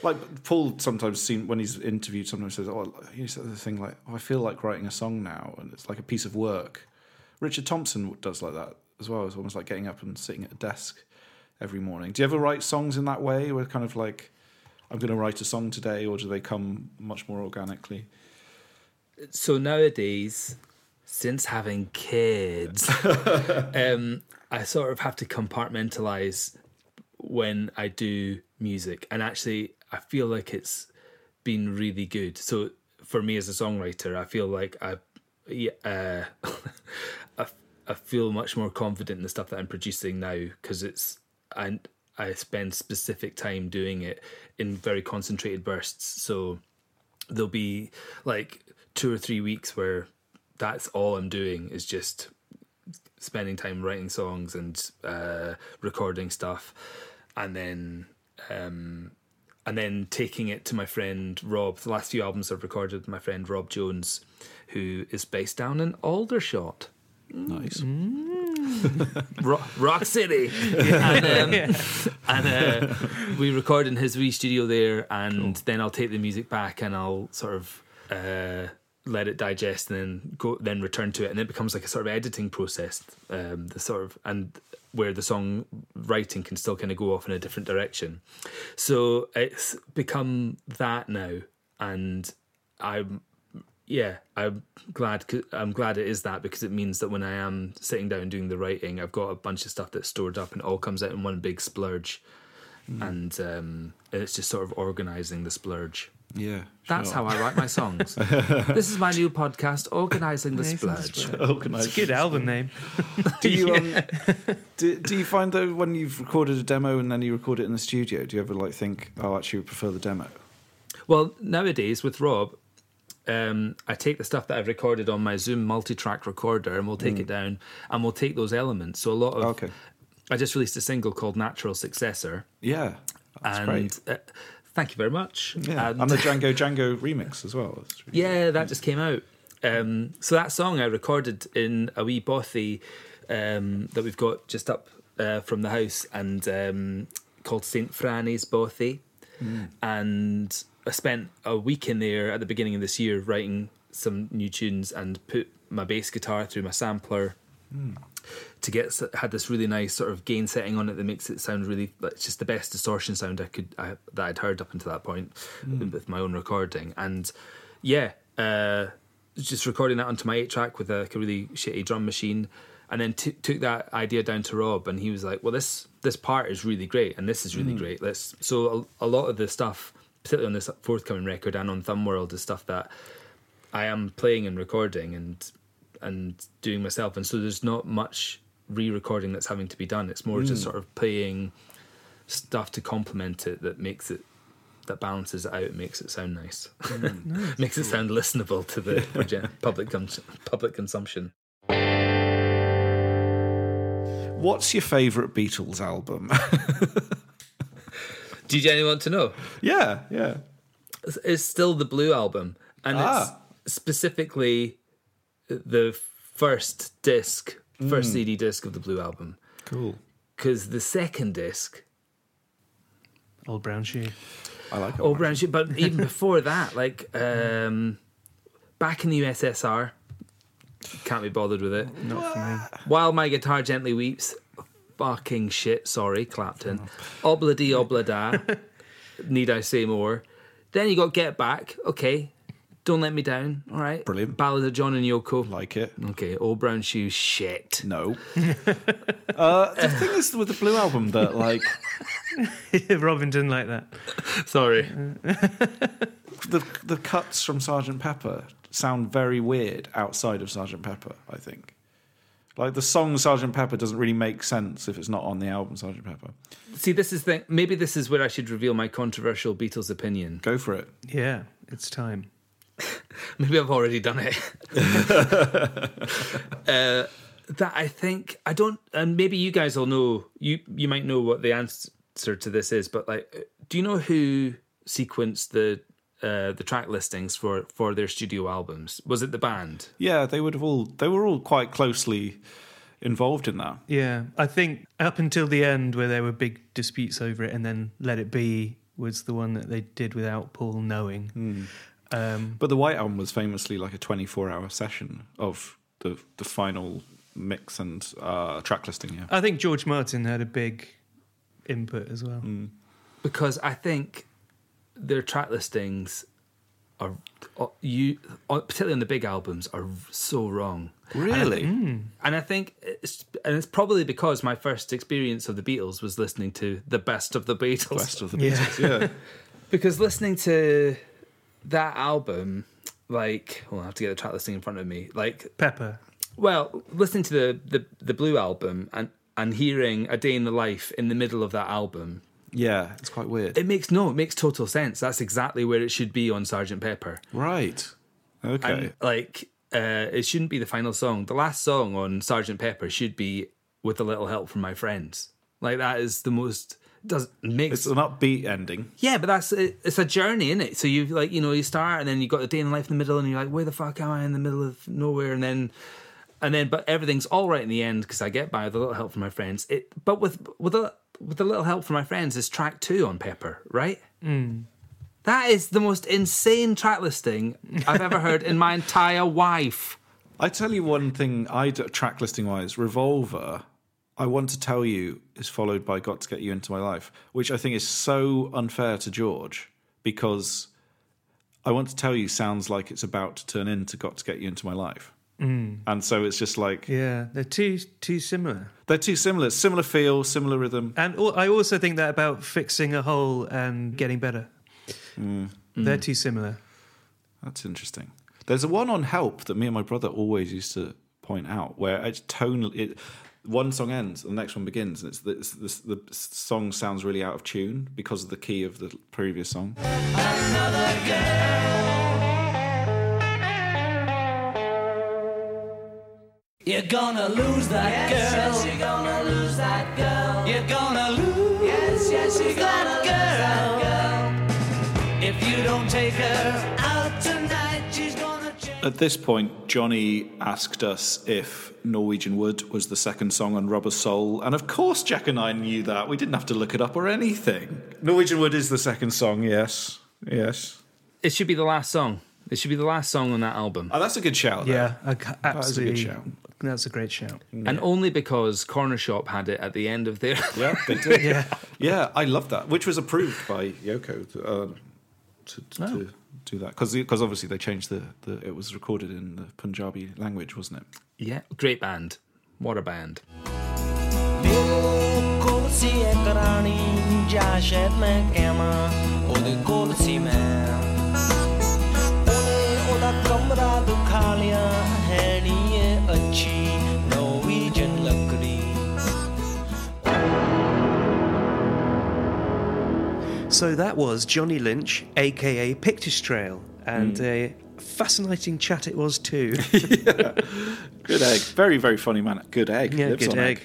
Like Paul sometimes seen when he's interviewed, sometimes says, "Oh, he says the thing like, oh, I feel like writing a song now, and it's like a piece of work." Richard Thompson does like that as well. It's almost like getting up and sitting at a desk every morning. Do you ever write songs in that way, where kind of like, I'm going to write a song today, or do they come much more organically? So nowadays, since having kids, um, I sort of have to compartmentalize when I do music. And actually, I feel like it's been really good. So for me as a songwriter, I feel like I, uh, I, I feel much more confident in the stuff that I'm producing now because it's and I spend specific time doing it in very concentrated bursts. So there'll be like two or three weeks where that's all I'm doing is just spending time writing songs and uh, recording stuff, and then um, and then taking it to my friend Rob. The last few albums I've recorded with my friend Rob Jones, who is based down in Aldershot. Nice. Rock, Rock City, and, um, and uh, we record in his wee studio there, and then I'll take the music back and I'll sort of uh, let it digest, and then go, then return to it, and it becomes like a sort of editing process. Um, the sort of and where the song writing can still kind of go off in a different direction. So it's become that now, and I'm yeah, I'm glad. I'm glad it is that because it means that when I am sitting down doing the writing, I've got a bunch of stuff that's stored up and it all comes out in one big splurge, and um, it's just sort of organizing the splurge. Yeah, That's sure. how I write my songs. this is my new podcast, organizing the splurge. Splurge. It's a good album name. Do you um, do, do you find though when you've recorded a demo and then you record it in the studio, do you ever like think, oh, actually, I prefer the demo? Well, nowadays with Rob, um, I take the stuff that I've recorded on my Zoom multi-track recorder, and we'll take it down, and we'll take those elements. So a lot of Okay. I just released a single called "Natural Successor," Yeah, that's and great. uh, thank you very much. Yeah, And- and the Django Django remix as well. Really yeah, that just came out. Um, so that song I recorded in a wee bothy um, that we've got just up uh, from the house, and um, called Saint Franny's Bothy. And I spent a week in there at the beginning of this year writing some new tunes and put my bass guitar through my sampler to get had this really nice sort of gain setting on it that makes it sound really like it's just the best distortion sound I could I, that I'd heard up until that point with my own recording. And yeah uh just recording that onto my 8 track with a, like a really shitty drum machine. And then t- took that idea down to Rob and he was like well this this part is really great and this is really great. Let's so a, a lot of the stuff particularly on this forthcoming record and on Thumb World is stuff that I am playing and recording and and doing myself, and so there's not much re-recording that's having to be done. It's more Mm. just sort of playing stuff to complement it that makes it that balances it out, and makes it sound nice, Mm. makes it sound listenable to the public cons- public consumption. What's your favourite Beatles album? Do you genuinely want to know? yeah, yeah. It's- It's still the Blue album, and Ah. it's specifically the first disc, first Mm. CD disc of the Blue album, Cool. because the second disc Old Brown Shoe. I like Old, Oh, brown shoe. But even before that, like um, back in the USSR, can't be bothered with it. Not for me. While my guitar gently weeps, fucking shit. Sorry, Clapton. Obladi oblada. Need I say more? Then you got Get Back. Okay. Don't let me down. All right. Brilliant. Ballad of John and Yoko. Like it. Okay. All brown Shoes, Shit. No. uh, the thing is with the Blue album that like Robin didn't like that. Sorry. the the cuts from Sergeant Pepper sound very weird outside of Sergeant Pepper. I think. Like the song Sergeant Pepper doesn't really make sense if it's not on the album Sergeant Pepper. See, this is the maybe this is where I should reveal my controversial Beatles opinion. Go for it. Yeah, it's time. maybe I've already done it. uh, that I think I don't, and maybe you guys will know. You you might know what the answer to this is, but like, do you know who sequenced the uh, the track listings for for their studio albums? Was it the band? Yeah, they would have all. They were all quite closely involved in that. Yeah, I think up until the end, where there were big disputes over it, and then Let It Be was the one that they did without Paul knowing. Um, But the White Album was famously like a 24 hour session of the the final mix and uh, track listing. Yeah, I think George Martin had a big input as well. because I think their track listings are uh, you uh, particularly on the big albums are so wrong. Really? and I think, and I think it's, and it's probably because my first experience of the Beatles was listening to the best of the Beatles. Best of the Beatles. Yeah. because listening to that album, like, well, I have to get the track listing in front of me. Like, Pepper. well, listening to the the, the Blue album and and hearing a day in the life in the middle of that album, yeah, it's quite weird. it makes no, it makes total sense. That's exactly where it should be on Sergeant Pepper. right. Okay. And like, uh, it shouldn't be the final song. The last song on Sergeant Pepper should be "With a Little Help from My Friends." Like that is the most does makes it's an upbeat ending. yeah, but that's it's a journey, is it? So you like you know you start and then you got the day in life in the middle, and you're like, where the fuck am I in the middle of nowhere? And then and then but everything's all right in the end because I get by with a little help from my friends. It but with with a with a little help from my friends is track two on Pepper, right? Hmm. That is the most insane track listing I've ever heard in my entire life. I tell you one thing. I d- track listing wise, Revolver. I want to tell you is followed by Got to Get You Into My Life, which I think is so unfair to George because I want to tell you sounds like it's about to turn into Got to Get You Into My Life. Mm. And so it's just like Yeah, they're too too similar. they're too similar, similar feel, similar rhythm. And I also think that about fixing a hole and getting better. Mm. They're mm. too similar. That's interesting. There's a one on Help that me and my brother always used to point out, where it's tonally, it, one song ends and the next one begins, and it's, the, it's the, the song sounds really out of tune because of the key of the previous song. You're gonna lose that girl. Yes, you're gonna lose that girl. You're gonna lose. Yes, yes, you're gonna that girl. If you don't take her At this point, Johnny asked us if Norwegian Wood was the second song on Rubber Soul, and of course, Jack and I knew that. We didn't have to look it up or anything. Norwegian Wood is the second song, yes. Yes. It should be the last song. It should be the last song on that album. Oh, that's a good shout. there. Yeah, I ca- is a good absolutely. shout. That's a great shout. And only because Cornershop had it at the end of their. Yeah, they did. Yeah. Yeah, I love that, which was approved by Yoko to, uh, to, to, to do that because because obviously they changed the, the it was recorded in the Punjabi language, wasn't it? yeah, great band. What a band. So that was Johnny Lynch, aka Pictish Trail, and a fascinating chat it was too. Good egg, very very funny man. Good egg, yeah, lives good on Eigg.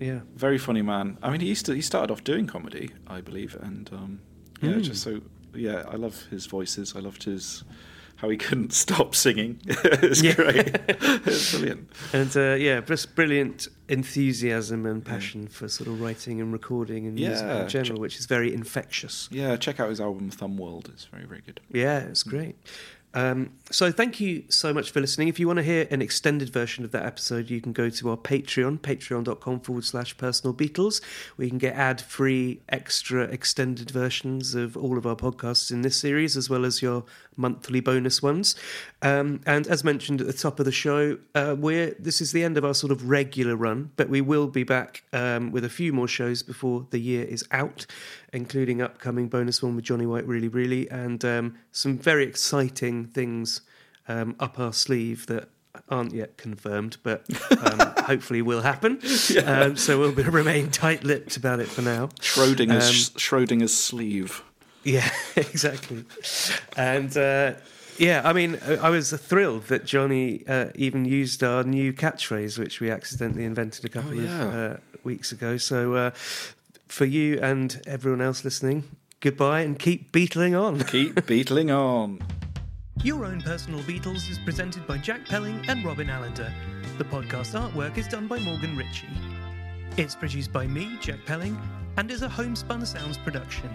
Yeah. Very funny man. I mean, he used to he started off doing comedy, I believe, and um, yeah, just so yeah, I love his voices. I loved his how he couldn't stop singing. it's Yeah. great. it's brilliant. And uh, yeah, just brilliant enthusiasm and passion for sort of writing and recording and music in general, which is very infectious. Yeah, check out his album Thumb World. It's very very good. Yeah, it's great. Um, so thank you so much for listening. If you want to hear an extended version of that episode, you can go to our Patreon, patreon.com forward slash personal Beatles, where you can get ad free, extra extended versions of all of our podcasts in this series, as well as your monthly bonus ones. Um, and as mentioned at the top of the show, uh, we're this is the end of our sort of regular run, but we will be back um, with a few more shows before the year is out, including upcoming bonus one with Johnny White, really, really, and um, some very exciting things um, up our sleeve that aren't yet confirmed, but um, hopefully will happen. Um, so we'll be, remain tight-lipped about it for now. Schrodinger's Schrodinger's sleeve. Yeah, exactly. And uh, Yeah, I mean, uh, I was thrilled that Johnny uh, even used our new catchphrase, which we accidentally invented a couple Oh, yeah. of uh, weeks ago. So, uh, for you and everyone else listening, goodbye and keep beetling on. Keep beetling on. Your Own Personal Beatles is presented by Jack Pelling and Robin Allender. The podcast artwork is done by Morgan Ritchie. It's produced by me, Jack Pelling, and is a homespun sounds production.